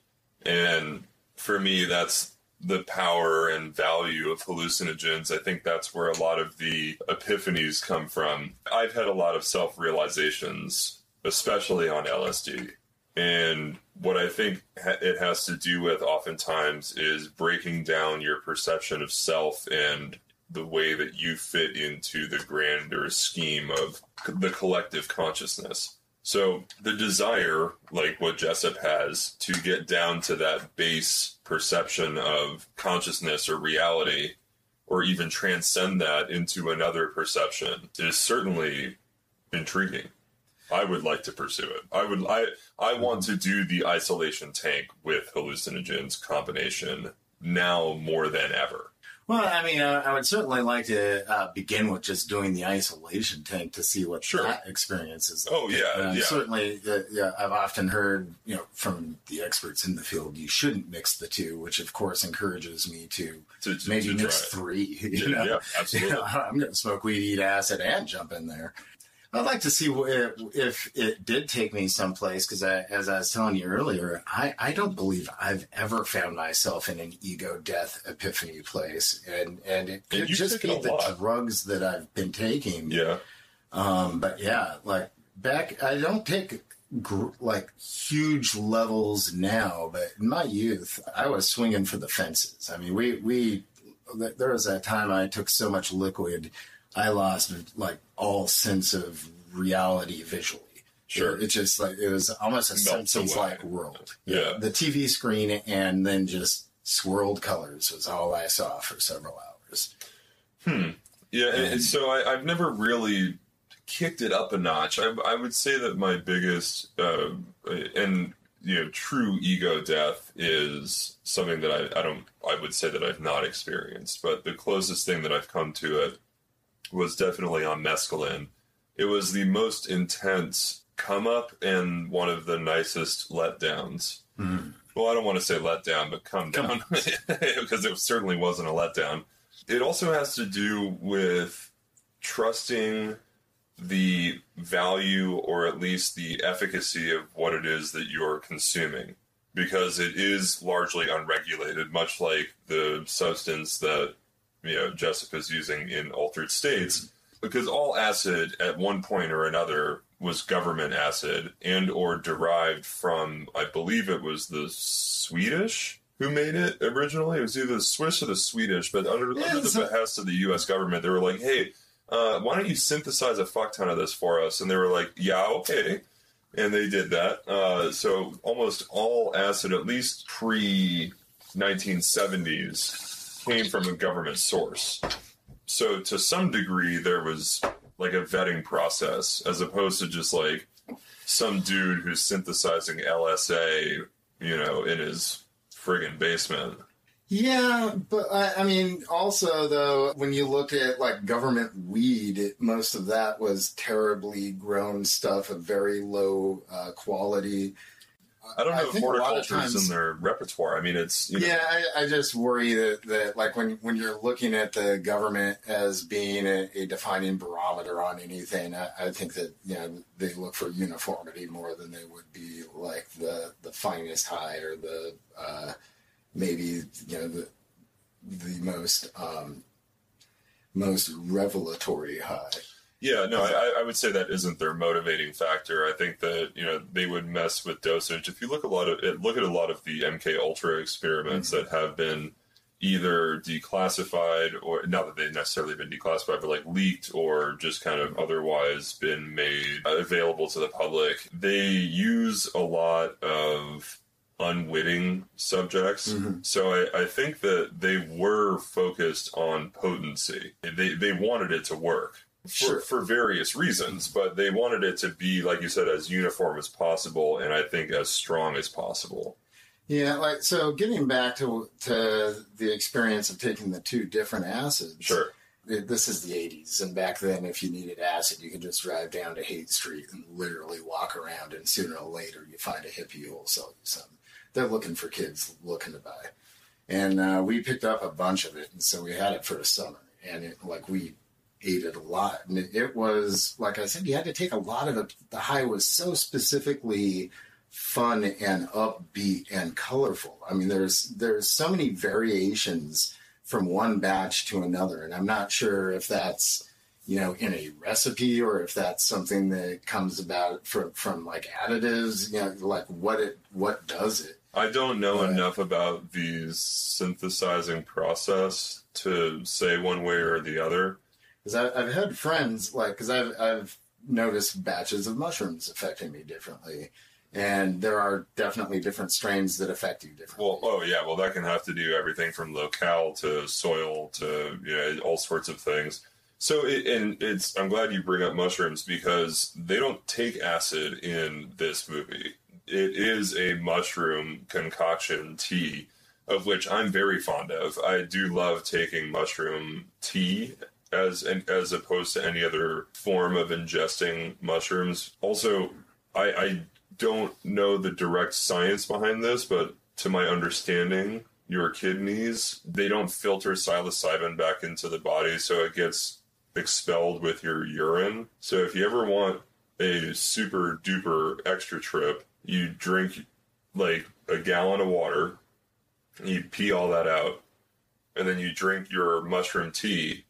S2: And for me, that's the power and value of hallucinogens. I think that's where a lot of the epiphanies come from. I've had a lot of self realizations, especially on LSD. And what I think it has to do with oftentimes is breaking down your perception of self and the way that you fit into the grander scheme of the collective consciousness. So the desire, like what Jessup has, to get down to that base perception of consciousness or reality, or even transcend that into another perception, is certainly intriguing. I would like to pursue it. I would. I I want to do the isolation tank with hallucinogens combination now more than ever.
S4: Well, I mean, uh, I would certainly like to uh, begin with just doing the isolation tank to see what
S2: Sure.
S4: that experience is.
S2: Oh, yeah,
S4: Uh,
S2: yeah.
S4: Certainly, uh, yeah, I've often heard, you know, from the experts in the field, you shouldn't mix the two, which of course encourages me to,
S2: To- to-
S4: maybe
S2: to
S4: mix three. You
S2: Yeah,
S4: know?
S2: yeah, absolutely.
S4: You know, I'm going to smoke weed, eat acid, and jump in there. I'd like to see wh- if it did take me someplace because, I, as I was telling you earlier, I, I don't believe I've ever found myself in an ego death epiphany place, and and it could just be the
S2: lot.
S4: drugs that I've been taking.
S2: Yeah.
S4: Um, but yeah, like back, I don't take gr- like huge levels now, but in my youth, I was swinging for the fences. I mean, we we there was a time I took so much liquid, I lost like all sense of reality visually.
S2: Sure.
S4: It, it just like it was almost a Simpsons like world.
S2: Yeah.
S4: The TV screen and then just swirled colors was all I saw for several hours. Hmm.
S2: Yeah, and, and so I, I've never really kicked it up a notch. I, I would say that my biggest uh, and you know true ego death is something that I, I don't I would say that I've not experienced, but the closest thing that I've come to it was definitely on mescaline. It was the most intense come up and one of the nicest letdowns. Mm-hmm. Well, I don't want to say letdown, but come down because it certainly wasn't a letdown. It also has to do with trusting the value or at least the efficacy of what it is that you're consuming because it is largely unregulated, much like the substance that you know Jessup's using in altered states. Because all acid at one point or another was government acid and or derived from I believe it was the Swedish who made it originally. It was either the Swiss or the Swedish, but under,
S4: Yeah,
S2: under the
S4: so-
S2: behest of the US government, they were like, Hey, uh, why don't you synthesize a fuck ton of this for us? And they were like, Yeah, okay and they did that. Uh, so almost all acid, at least pre 1970s, came from a government source. So to some degree, there was like a vetting process as opposed to just like some dude who's synthesizing LSA, you know, in his friggin' basement.
S4: Yeah, but I, I mean, also though, when you look at like government weed, most of that was terribly grown stuff of very low uh, quality.
S2: I don't
S4: I
S2: know if
S4: lot of
S2: horticulture's
S4: times-
S2: in their repertoire. I mean, it's you know,
S4: Yeah, I, I just worry that, that like when when you're looking at the government as being a, a defining barometer on anything, I, I think that you know they look for uniformity more than they would be like the the finest high or the uh, maybe you know the the most um, most revelatory high.
S2: Yeah, no, I, I would say that isn't their motivating factor. I think that you know they would mess with dosage. If you look a lot of eh, look at a lot of the MK Ultra experiments mm-hmm. that have been either declassified or not that they've necessarily been declassified, but like leaked or just kind of otherwise been made available to the public, they use a lot of unwitting subjects. Mm-hmm. So I, I think that they were focused on potency. They they wanted it to work
S4: Sure.
S2: for various reasons, but they wanted it to be, like you said, as uniform as possible, and I think as strong as possible.
S4: Yeah, like so. Getting back to to the experience of taking the two different acids.
S2: Sure.
S4: this is the 80s and back then if you needed acid you could just drive down to haight street and literally walk around and sooner or later you find a hippie who will sell you some they're looking for kids looking to buy and uh, we picked up a bunch of it and so we had it for a summer and it like we ate it a lot and it, was like i said you had to take a lot of it the high was so specifically fun and upbeat and colorful i mean there's there's so many variations from one batch to another. And I'm not sure if that's, you know, in a recipe or if that's something that comes about from, from like additives, you know, like what it, what does it?
S2: I don't know
S4: Right.
S2: enough about the synthesizing process to say one way or the other.
S4: Because I've had friends like, because I've, I've noticed batches of mushrooms affecting me differently. And there are definitely different strains that affect you differently.
S2: Well, oh yeah, well that can have to do everything from locale to soil to you know all sorts of things. So it, and it's I'm glad you bring up mushrooms because they don't take acid in this movie. It is a mushroom concoction tea of which I'm very fond of. I do love taking mushroom tea as as opposed to any other form of ingesting mushrooms. Also, I, I don't know the direct science behind this, but to my understanding, your kidneys they don't filter psilocybin back into the body, so it gets expelled with your urine. So if you ever want a super duper extra trip, you drink like a gallon of water, you pee all that out, and then you drink your mushroom tea,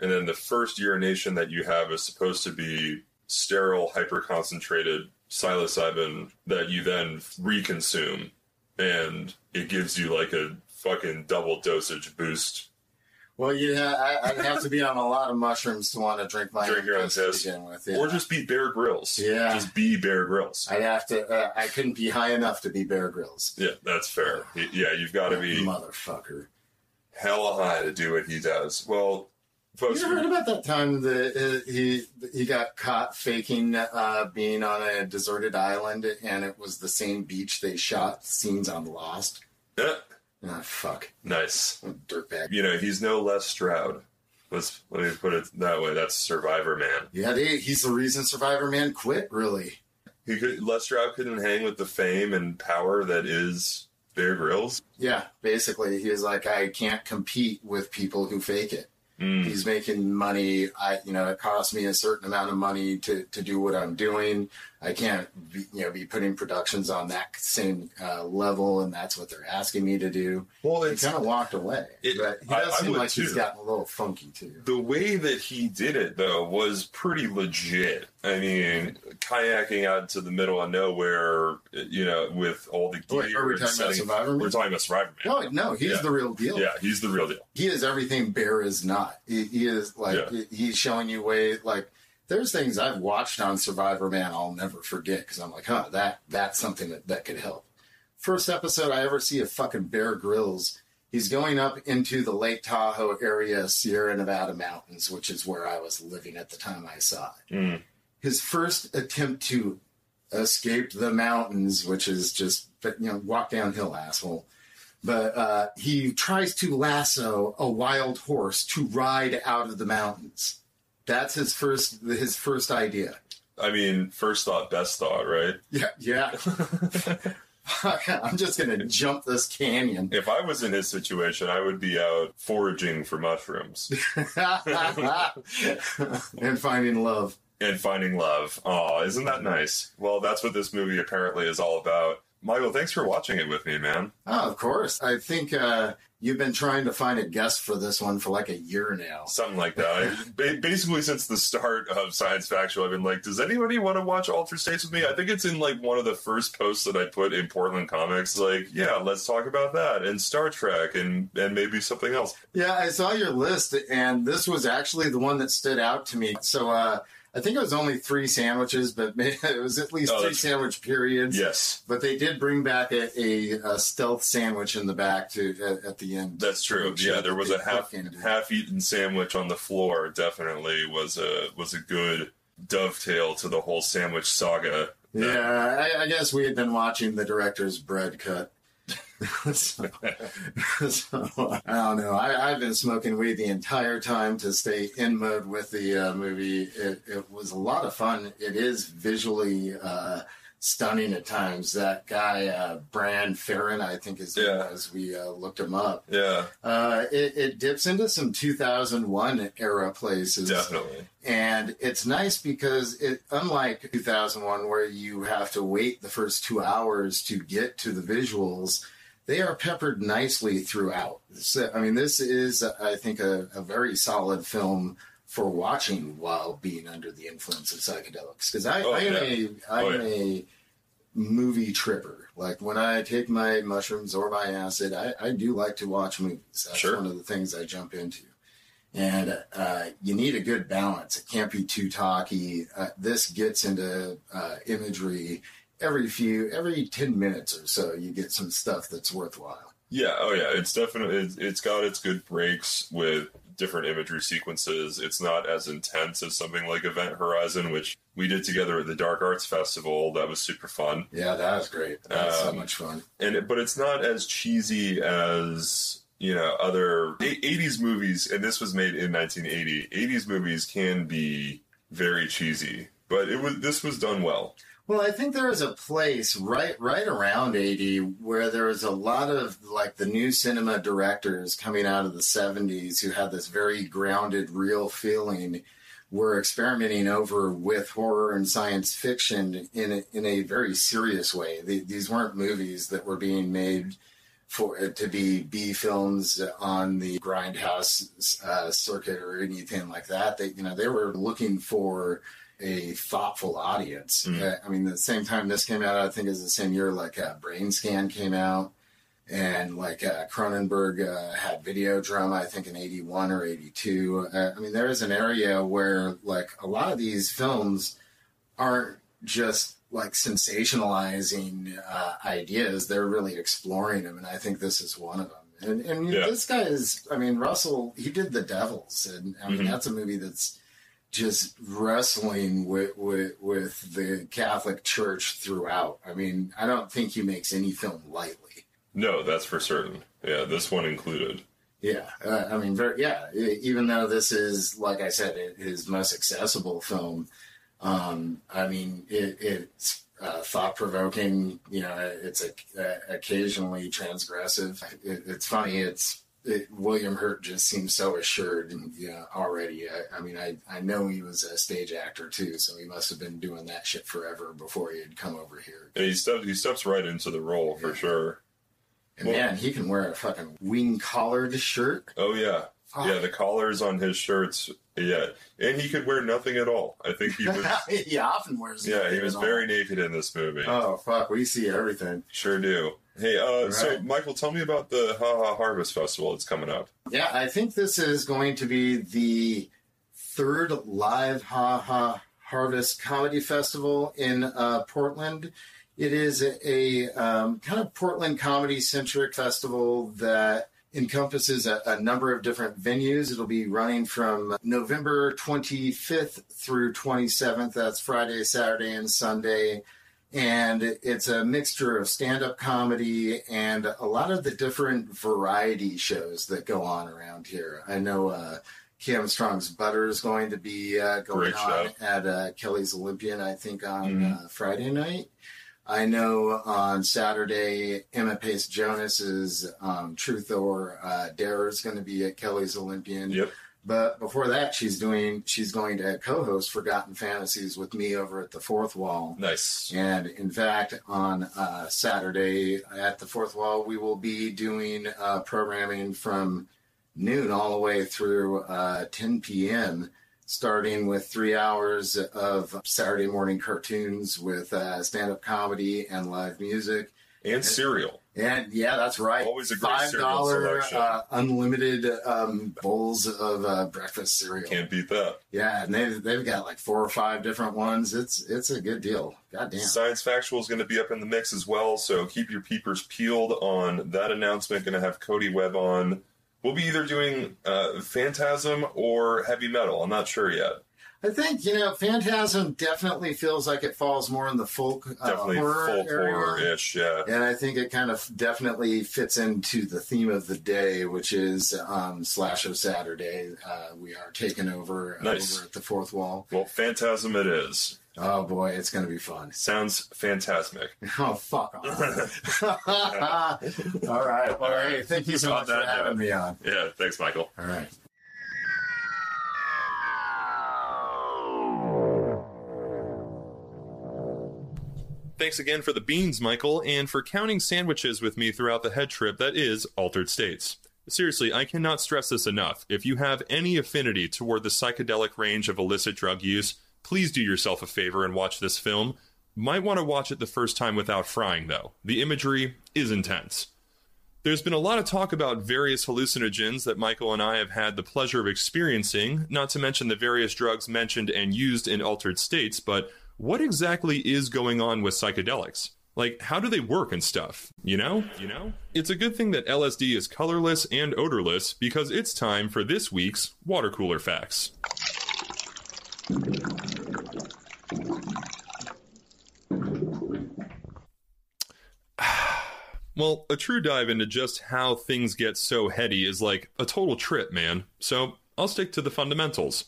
S2: and then the first urination that you have is supposed to be sterile, hyperconcentrated psilocybin that you then reconsume, and it gives you like a fucking double dosage boost.
S4: Well, you ha- I, I'd have to be on a lot of mushrooms to want to drink my
S2: Drink your own
S4: piss to begin with. yeah.
S2: Or just be Bear Grylls.
S4: Yeah.
S2: Just be Bear Grylls.
S4: I'd have to. Uh, I couldn't be high enough to be Bear Grylls.
S2: Yeah, that's fair. Yeah, you've got to be
S4: motherfucker.
S2: hella high to do what he does. Well, folks,
S4: You ever heard about that time that uh, he he got caught faking uh, being on a deserted island, and it was the same beach they shot scenes on Lost?
S2: yeah,
S4: Ah, fuck,
S2: nice.
S4: Dirtbag.
S2: You know, he's no Les Stroud. Let's let me put it that way. That's Survivor Man.
S4: Yeah, they, he's the reason Survivor Man quit. Really?
S2: He could Les Stroud couldn't hang with the fame and power that is Bear Grylls.
S4: Yeah, basically, he was like, I can't compete with people who fake it.
S2: Mm.
S4: He's making money. I, you know, it costs me a certain amount of money to, to do what I'm doing. I can't, be, you know, be putting productions on that same uh, level, and that's what they're asking me to do.
S2: Well,
S4: He
S2: it's
S4: kind of walked away,
S2: It-
S4: but he does
S2: I
S4: seem
S2: would
S4: like he's
S2: too.
S4: gotten a little funky too.
S2: the way that he did it though was pretty legit. I mean, kayaking out to the middle of nowhere, you know, with all the gear.
S4: Wait, are we talking about
S2: setting-
S4: Survivor Man?
S2: We're talking about Survivor Man.
S4: No, no, he's
S2: Yeah.
S4: the real deal.
S2: Yeah, he's the real deal.
S4: he is everything Bear is not. He, he is like
S2: Yeah.
S4: he's showing you way like there's things I've watched on Survivor Man I'll never forget because I'm like, huh, that that's something that that could help. First episode I ever see of fucking Bear Grylls. He's going up into the Lake Tahoe area, Sierra Nevada mountains, which is where I was living at the time I saw it.
S2: Mm.
S4: His first attempt to escape the mountains, which is just, but you know, walk downhill, asshole but uh, he tries to lasso a wild horse to ride out of the mountains. That's his first his first idea.
S2: I mean, first thought, best thought, right?
S4: Yeah, yeah. I'm just gonna jump this canyon.
S2: If I was in his situation, I would be out foraging for mushrooms
S4: and finding love.
S2: and finding love. Oh, isn't that nice? Well, that's what this movie apparently is all about. Michael, thanks for watching it with me, man.
S4: Oh, of course. I think uh, you've been trying to find a guest for this one for like a year now.
S2: Something like that. Ba- basically, since the start of Science Factual, I've been like, does anybody want to watch Altered States with me? I think it's in like one of the first posts that I put in Portland Comics. Like, yeah, let's talk about that and Star Trek and and maybe something else.
S4: Yeah, I saw your list, and this was actually the one that stood out to me. So uh, I think it was only three sandwiches, but it was at least
S2: Oh,
S4: three sandwich periods.
S2: Yes,
S4: But they did bring back a, a, a stealth sandwich in the back to at, at the end.
S2: that's true.
S4: Sure
S2: Yeah, there was a half half eaten sandwich on the floor. Definitely was a was a good dovetail to the whole sandwich saga.
S4: Yeah, I, I guess we had been watching the director's bread cut. So, so, I don't know. I, I've been smoking weed the entire time to stay in mode with the uh, movie. It, it was a lot of fun. It is visually uh, stunning at times. That guy, uh, Bran Ferren, I think is
S2: Yeah.
S4: was, we uh, looked him up.
S2: Yeah,
S4: Uh, it, it dips into some 2001 era places.
S2: definitely.
S4: And it's nice because it, unlike 2001, where you have to wait the first two hours to get to the visuals, they are peppered nicely throughout. So, I mean, this is, I think, a, a very solid film for watching while being under the influence of psychedelics. Because I,
S2: Oh,
S4: I am
S2: yeah.
S4: a, I
S2: Oh,
S4: am a movie tripper. Like when I take my mushrooms or my acid, I, I do like to watch movies. That's
S2: Sure.
S4: one of the things I jump into and uh, you need a good balance. It can't be too talky. Uh, this gets into uh, imagery every few, every ten minutes or so. You get some stuff that's worthwhile.
S2: Yeah, oh yeah, it's definitely it's, it's got its good breaks with different imagery sequences. It's not as intense as something like Event Horizon, which we did together at the Dark Arts Festival. That was super fun.
S4: Yeah, that was great. That was so
S2: Um,
S4: much fun.
S2: And it, but it's not as cheesy as you know other 80s movies and this was made in 1980. 80s movies can be very cheesy, but it was this was done well.
S4: Well, I think there was a place right right around 80 where there was a lot of like the new cinema directors coming out of the 70s who had this very grounded, real feeling were experimenting over with horror and science fiction in a, in a very serious way. The, these weren't movies that were being made for to be B films on the grindhouse uh, circuit or anything like that. They, you know, they were looking for a thoughtful audience.
S2: Mm.
S4: Uh, I mean, the same time this came out, I think is the same year like uh, Brain Scan came out, and like uh, Cronenberg uh, had Videodrome, I think in '81 or '82. Uh, I mean, there is an area where like a lot of these films aren't just like sensationalizing uh, ideas; they're really exploring them, and I think this is one of them. And, and
S2: Yeah.
S4: this guy is, I mean, Russell, he did The Devils, and I mean,
S2: Mhm.
S4: that's a movie that's just wrestling with, with with the Catholic Church throughout. I mean, I don't think he makes any film lightly.
S2: No, that's for certain. Yeah, this one included.
S4: Yeah, uh, I mean, very, yeah. Even though this is, like I said, his most accessible film, um, I mean, it, it's uh, thought provoking. You know, it's a, uh, occasionally transgressive. It, it's funny. It's it, William Hurt just seems so assured and yeah, already. I, I mean, I I know he was a stage actor too, so he must have been doing that shit forever before he had come over here.
S2: And he steps he steps right into the role for sure.
S4: And
S2: Well-
S4: man, he can wear a fucking wing collared shirt.
S2: Oh yeah.
S4: Fuck.
S2: Yeah, the collars on his shirts. Yeah. And he could wear nothing at all. I think he was
S4: he often wears.
S2: Yeah, he was
S4: all.
S2: very naked in this movie.
S4: Oh fuck, we see everything.
S2: Sure do. Hey, uh, so. Michael, tell me about the Ha Ha Harvest Festival that's coming up.
S4: Yeah, I think this is going to be the third live Ha Ha Harvest Comedy Festival in uh, Portland. It is a, a um, kind of Portland comedy centric festival that encompasses a, a number of different venues. It'll be running from November 25th through 27th. That's Friday, Saturday, and Sunday. And it's a mixture of stand up comedy and a lot of the different variety shows that go on around here. I know uh, Kim Strong's Butter is going to be uh, going
S2: Great
S4: on
S2: show.
S4: at uh, Kelly's Olympian, I think, on
S2: Mhm.
S4: uh, Friday night. I know on Saturday, Emma Pace Jonas's um, Truth or uh, Dare is going to be at Kelly's Olympian.
S2: Yep.
S4: But before that, she's doing she's going to co-host Forgotten Fantasies with me over at the Fourth Wall.
S2: Nice.
S4: And in fact, on uh, Saturday at the Fourth Wall, we will be doing uh, programming from noon all the way through uh, 10 p.m., starting with three hours of Saturday morning cartoons with uh, stand up comedy and live music.
S2: And cereal.
S4: And yeah, that's right.
S2: Always a great
S4: Five
S2: cereal
S4: dollar uh, unlimited um, bowls of uh, breakfast cereal.
S2: Can't beat that.
S4: Yeah, and they've they've got like four or five different ones. It's it's a good deal. God damn.
S2: Science Factual is going to be up in the mix as well, so keep your peepers peeled on that announcement. Going to have Cody Webb on. We'll be either doing uh, Phantasm or heavy metal. I'm not sure yet.
S4: I think you know, Phantasm definitely feels like it falls more in the folk uh,
S2: Definitely
S4: horror
S2: folk
S4: area.
S2: horror ish, yeah.
S4: And I think it kind of definitely fits into the theme of the day, which is um, Slasher Saturday. Uh, we are taking over
S2: Nice.
S4: over at the fourth wall.
S2: Well, Phantasm it is.
S4: Oh boy, it's going to be fun.
S2: Sounds phantasmic.
S4: Oh fuck off! All right, all right. Thank you so much for having
S2: note.
S4: me on.
S2: Yeah, thanks, Michael.
S4: All right.
S2: Thanks again for the beans, Michael, and for counting sandwiches with me throughout the head trip that is Altered States. Seriously, I cannot stress this enough. If you have any affinity toward the psychedelic range of illicit drug use, please do yourself a favor and watch this film. Might want to watch it the first time without frying, though. The imagery is intense. There's been a lot of talk about various hallucinogens that Michael and I have had the pleasure of experiencing, not to mention the various drugs mentioned and used in altered states, but what exactly is going on with psychedelics? Like, how do they work and stuff? You know? You know? It's a good thing that LSD is colorless and odorless because it's time for this week's water cooler facts. Well, a true dive into just how things get so heady is like a total trip, man. So I'll stick to the fundamentals.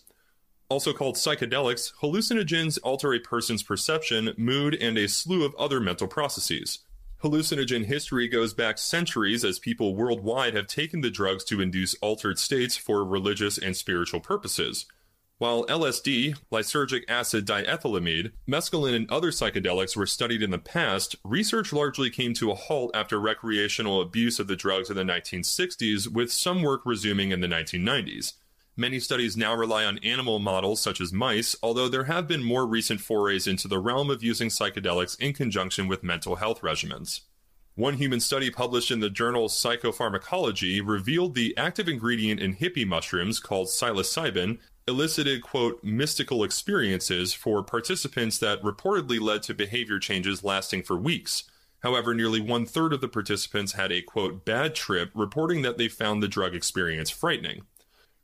S2: Also called psychedelics, hallucinogens alter a person's perception, mood, and a slew of other mental processes. Hallucinogen history goes back centuries as people worldwide have taken the drugs to induce altered states for religious and spiritual purposes. While LSD, lysergic acid diethylamide, mescaline, and other psychedelics were studied in the past, research largely came to a halt after recreational abuse of the drugs in the 1960s, with some work resuming in the 1990s. Many studies now rely on animal models such as mice, although there have been more recent forays into the realm of using psychedelics in conjunction with mental health regimens. One human study published in the journal Psychopharmacology revealed the active ingredient in hippie mushrooms called psilocybin elicited, quote, mystical experiences for participants that reportedly led to behavior changes lasting for weeks. However, nearly one third of the participants had a, quote, bad trip, reporting that they found the drug experience frightening.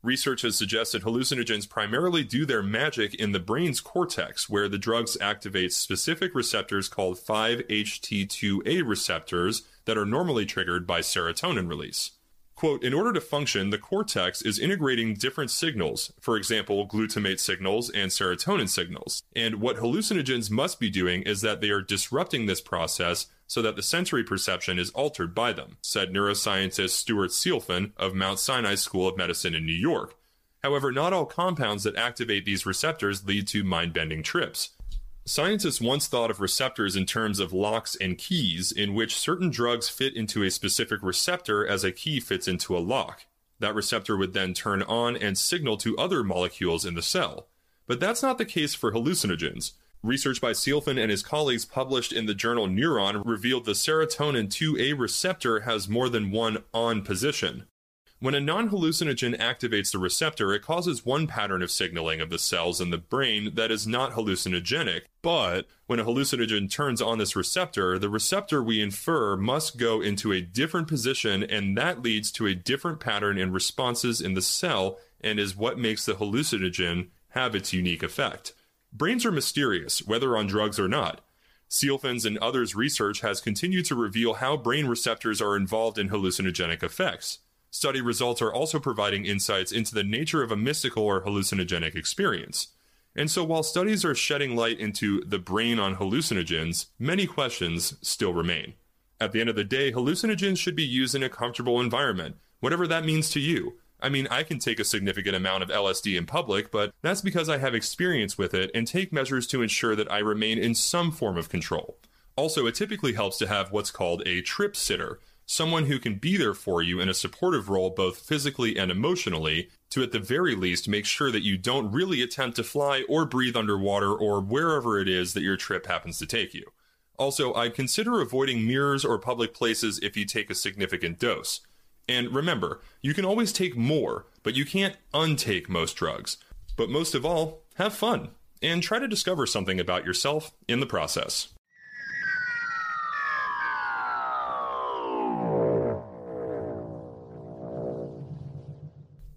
S2: Research has suggested hallucinogens primarily do their magic in the brain's cortex, where the drugs activate specific receptors called 5-HT2A receptors that are normally triggered by serotonin release. Quote, in order to function, the cortex is integrating different signals, for example, glutamate signals and serotonin signals. And what hallucinogens must be doing is that they are disrupting this process so that the sensory perception is altered by them, said neuroscientist Stuart Sealfon of Mount Sinai School of Medicine in New York. However, not all compounds that activate these receptors lead to mind bending trips. Scientists once thought of receptors in terms of locks and keys, in which certain drugs fit into a specific receptor as a key fits into a lock. That receptor would then turn on and signal to other molecules in the cell. But that's not the case for hallucinogens. Research by Sealfon and his colleagues published in the journal Neuron revealed the serotonin 2A receptor has more than one on position. When a non hallucinogen activates the receptor, it causes one pattern of signaling of the cells in the brain that is not hallucinogenic. But when a hallucinogen turns on this receptor, the receptor we infer must go into a different position, and that leads to a different pattern in responses in the cell and is what makes the hallucinogen have its unique effect. Brains are mysterious, whether on drugs or not. Sealfon's and others' research has continued to reveal how brain receptors are involved in hallucinogenic effects. Study results are also providing insights into the nature of a mystical or hallucinogenic experience. And so, while studies are shedding light into the brain on hallucinogens, many questions still remain. At the end of the day, hallucinogens should be used in a comfortable environment, whatever that means to you. I mean, I can take a significant amount of LSD in public, but that's because I have experience with it and take measures to ensure that I remain in some form of control. Also, it typically helps to have what's called a trip sitter, someone who can be there for you in a supportive role both physically and emotionally to at the very least make sure that you don't really attempt to fly or breathe underwater or wherever it is that your trip happens to take you. Also, I'd consider avoiding mirrors or public places if you take a significant dose. And remember, you can always take more, but you can't untake most drugs. But most of all, have fun and try to discover something about yourself in the process.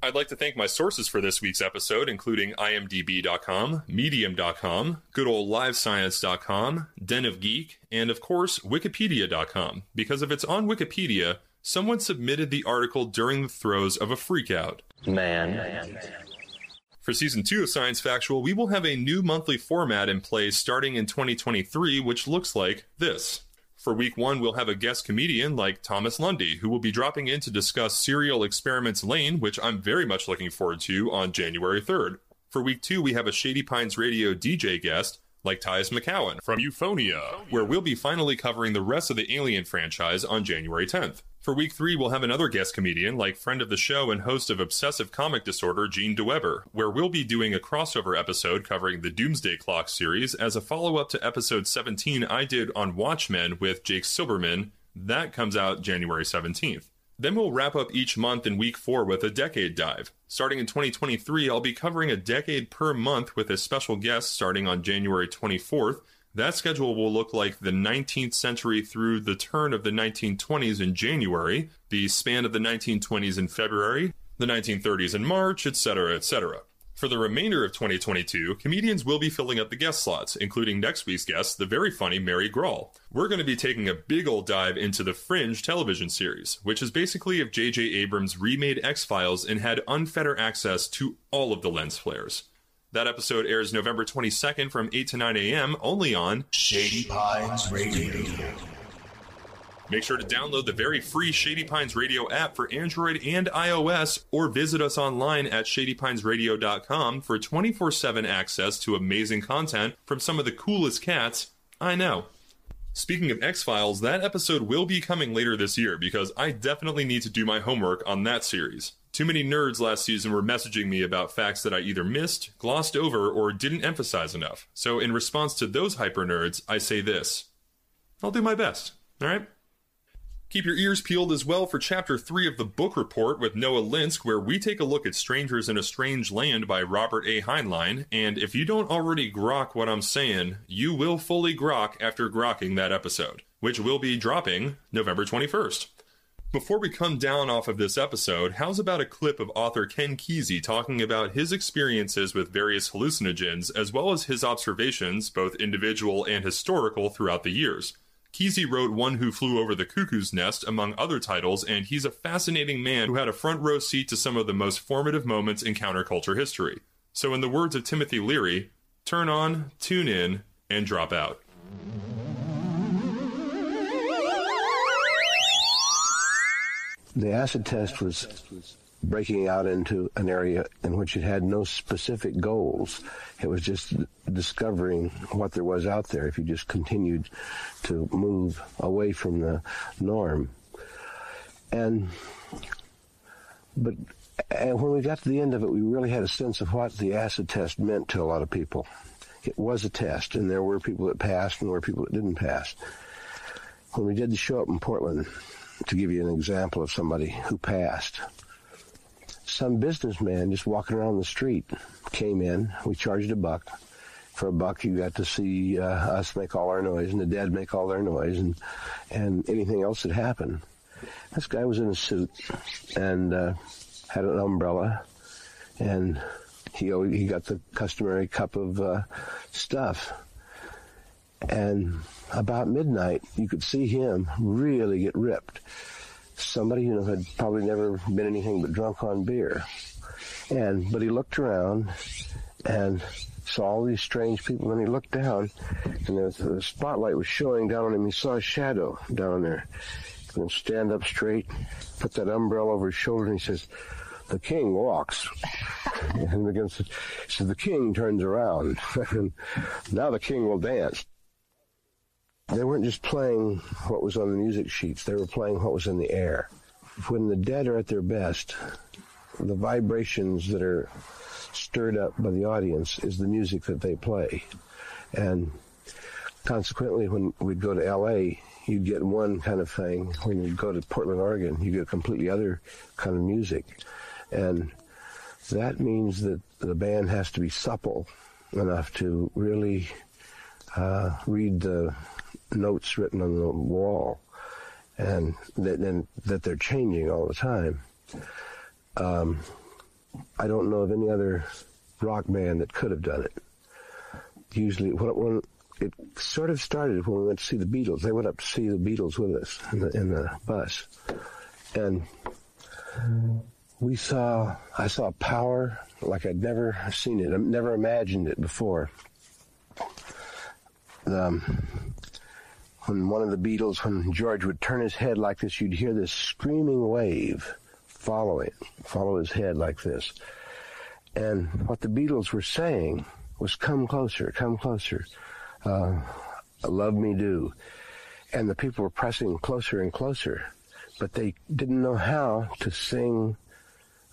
S2: I'd like to thank my sources for this week's episode, including imdb.com, medium.com, good old livescience.com, Den of Geek, and of course, wikipedia.com. Because if it's on Wikipedia, someone submitted the article during the throes of a freakout.
S7: Man.
S2: For season two of Science Factual, we will have a new monthly format in place starting in 2023, which looks like this. For week one, we'll have a guest comedian like Thomas Lundy, who will be dropping in to discuss Serial Experiments Lain, which I'm very much looking forward to on January 3rd. For week two, we have a Shady Pines Radio DJ guest like Tyus McCowan from Euphonia, where we'll be finally covering the rest of the Alien franchise on January 10th. For week three, we'll have another guest comedian, like friend of the show and host of Obsessive Comic Disorder, Gene DeWeber, where we'll be doing a crossover episode covering the Doomsday Clock series as a follow up to episode 17 I did on Watchmen with Jake Silberman. That comes out January 17th. Then we'll wrap up each month in week four with a decade dive. Starting in 2023, I'll be covering a decade per month with a special guest starting on January 24th that schedule will look like the 19th century through the turn of the 1920s in January, the span of the 1920s in February, the 1930s in March, etc., etc. For the remainder of 2022, comedians will be filling up the guest slots, including next week's guest, the very funny Mary Grawl. We're going to be taking a big old dive into the Fringe television series, which is basically if J.J. Abrams remade X Files and had unfettered access to all of the lens flares. That episode airs November 22nd from 8 to 9 a.m. only on
S3: Shady Pines Radio.
S2: Make sure to download the very free Shady Pines Radio app for Android and iOS or visit us online at shadypinesradio.com for 24 7 access to amazing content from some of the coolest cats I know. Speaking of X Files, that episode will be coming later this year because I definitely need to do my homework on that series. Too many nerds last season were messaging me about facts that I either missed, glossed over, or didn't emphasize enough. So, in response to those hyper nerds, I say this I'll do my best, alright? Keep your ears peeled as well for Chapter 3 of the Book Report with Noah Linsk, where we take a look at Strangers in a Strange Land by Robert A. Heinlein. And if you don't already grok what I'm saying, you will fully grok after grokking that episode, which will be dropping November 21st. Before we come down off of this episode, how's about a clip of author Ken Kesey talking about his experiences with various hallucinogens, as well as his observations, both individual and historical, throughout the years? Kesey wrote One Who Flew Over the Cuckoo's Nest, among other titles, and he's a fascinating man who had a front row seat to some of the most formative moments in counterculture history. So, in the words of Timothy Leary, turn on, tune in, and drop out.
S9: The acid test was breaking out into an area in which it had no specific goals. It was just discovering what there was out there if you just continued to move away from the norm. And, but and when we got to the end of it, we really had a sense of what the acid test meant to a lot of people. It was a test, and there were people that passed and there were people that didn't pass. When we did the show up in Portland, to give you an example of somebody who passed, some businessman just walking around the street came in. We charged a buck. For a buck, you got to see uh, us make all our noise and the dead make all their noise and and anything else that happened. This guy was in a suit and uh, had an umbrella, and he he got the customary cup of uh, stuff. And about midnight, you could see him really get ripped somebody who had probably never been anything but drunk on beer. And, but he looked around and saw all these strange people. And he looked down and the, spotlight was showing down on him. He saw a shadow down there. And stand up straight, put that umbrella over his shoulder and he says, the king walks. and against he says, the king turns around. and now the king will dance. They weren't just playing what was on the music sheets, they were playing what was in the air. When the dead are at their best, the vibrations that are stirred up by the audience is the music that they play. And consequently, when we'd go to LA, you'd get one kind of thing. When you'd go to Portland, Oregon, you get a completely other kind of music. And that means that the band has to be supple enough to really uh, read the notes written on the wall, and that and that they're changing all the time. Um, I don't know of any other rock band that could have done it. Usually, when, when it sort of started when we went to see the Beatles, they went up to see the Beatles with us in the, in the bus, and we saw I saw power like I'd never seen it, I've never imagined it before. Um, when one of the Beatles, when George would turn his head like this, you'd hear this screaming wave follow it, follow his head like this. And what the Beatles were saying was, come closer, come closer, uh, love me do. And the people were pressing closer and closer, but they didn't know how to sing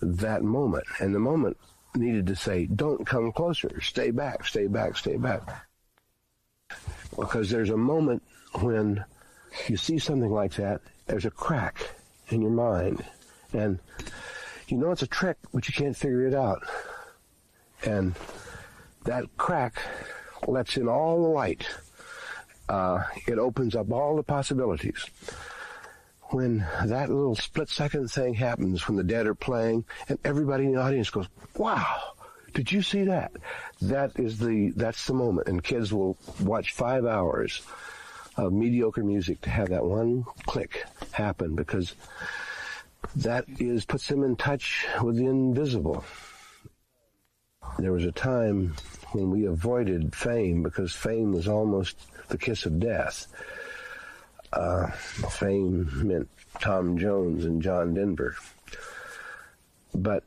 S9: that moment. And the moment needed to say, don't come closer, stay back, stay back, stay back. Because there's a moment when you see something like that, there's a crack in your mind. And you know it's a trick, but you can't figure it out. And that crack lets in all the light. Uh, it opens up all the possibilities. When that little split second thing happens, when the dead are playing, and everybody in the audience goes, wow, did you see that? That is the, that's the moment. And kids will watch five hours of mediocre music to have that one click happen because that is puts them in touch with the invisible. There was a time when we avoided fame because fame was almost the kiss of death. Uh, fame meant Tom Jones and John Denver. But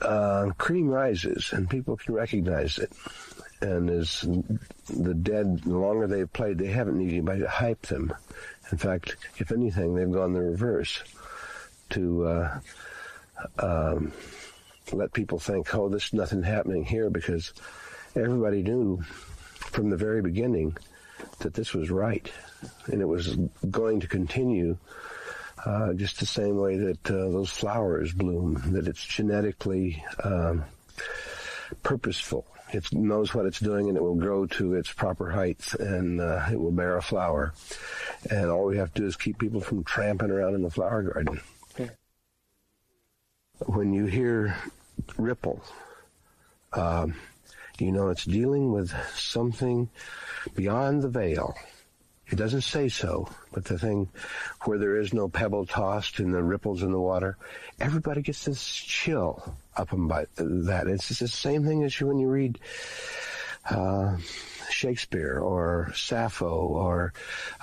S9: uh, cream rises and people can recognize it and as the dead, the longer they've played, they haven't needed anybody to hype them. In fact, if anything, they've gone the reverse to uh, um, let people think, oh, there's nothing happening here because everybody knew from the very beginning that this was right, and it was going to continue uh, just the same way that uh, those flowers bloom, that it's genetically um, purposeful. It knows what it's doing and it will grow to its proper height and uh, it will bear a flower. And all we have to do is keep people from tramping around in the flower garden. When you hear ripple, um, you know it's dealing with something beyond the veil. It doesn't say so, but the thing where there is no pebble tossed and the ripples in the water, everybody gets this chill up and by that. It's the same thing as when you read uh, Shakespeare or Sappho or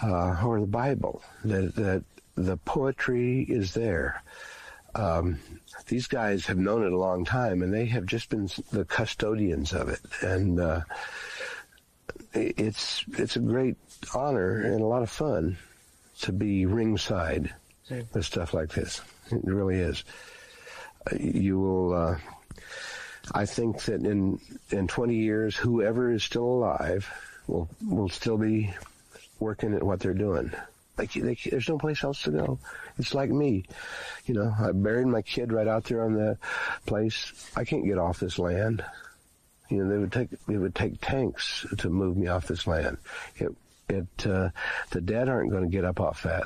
S9: uh, or the Bible. That that the poetry is there. Um, these guys have known it a long time, and they have just been the custodians of it. And uh, it's it's a great honor and a lot of fun to be ringside with stuff like this. It really is. Uh, you will. Uh, I think that in in 20 years, whoever is still alive will will still be working at what they're doing. Like they, there's no place else to go. It's like me, you know. I buried my kid right out there on the place. I can't get off this land. You know, they would take it would take tanks to move me off this land. It it uh, the dead aren't going to get up off that.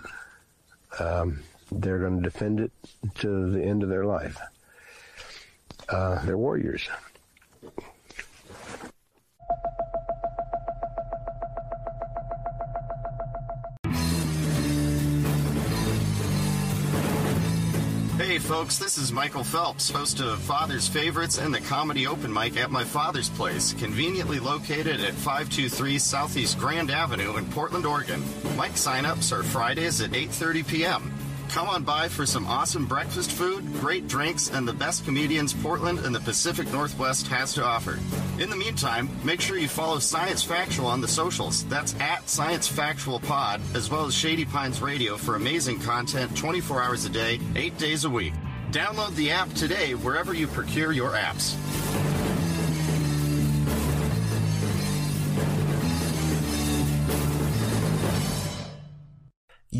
S9: Um, they're going to defend it to the end of their life. Uh, they're warriors.
S10: Hey folks, this is Michael Phelps, host of Father's Favorites and the Comedy Open Mic at my father's place, conveniently located at 523 Southeast Grand Avenue in Portland, Oregon. Mic signups are Fridays at 8:30 p.m. Come on by for some awesome breakfast food, great drinks, and the best comedians Portland and the Pacific Northwest has to offer. In the meantime, make sure you follow Science Factual on the socials. That's at Science Factual Pod, as well as Shady Pines Radio for amazing content 24 hours a day, 8 days a week. Download the app today wherever you procure your apps.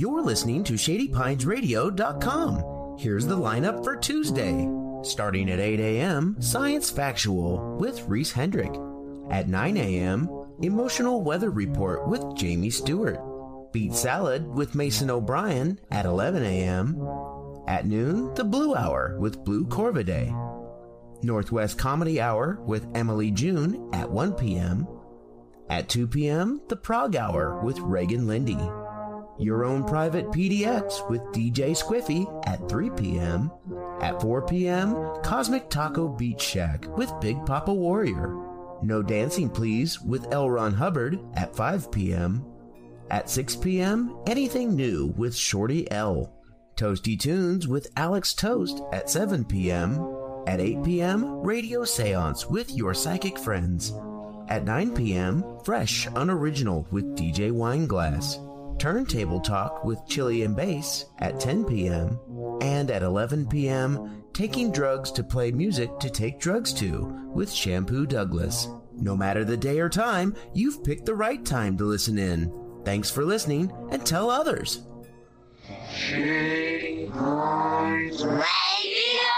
S11: You're listening to ShadyPinesRadio.com. Here's the lineup for Tuesday. Starting at 8 a.m., Science Factual with Reese Hendrick. At 9 a.m., Emotional Weather Report with Jamie Stewart. Beat Salad with Mason O'Brien at 11 a.m. At noon, The Blue Hour with Blue Corvidae. Northwest Comedy Hour with Emily June at 1 p.m. At 2 p.m., The Prague Hour with Reagan Lindy. Your own private PDX with DJ Squiffy at 3 p.m. At 4 p.m., Cosmic Taco Beach Shack with Big Papa Warrior. No Dancing Please with L. Ron Hubbard at 5 p.m. At 6 p.m., Anything New with Shorty L. Toasty Tunes with Alex Toast at 7 p.m. At 8 p.m., Radio Seance with Your Psychic Friends. At 9 p.m., Fresh Unoriginal with DJ Wineglass. Turntable Talk with Chili and Bass at 10 p.m. and at 11 p.m. Taking Drugs to Play Music to Take Drugs to with Shampoo Douglas. No matter the day or time, you've picked the right time to listen in. Thanks for listening and tell others.
S3: Radio!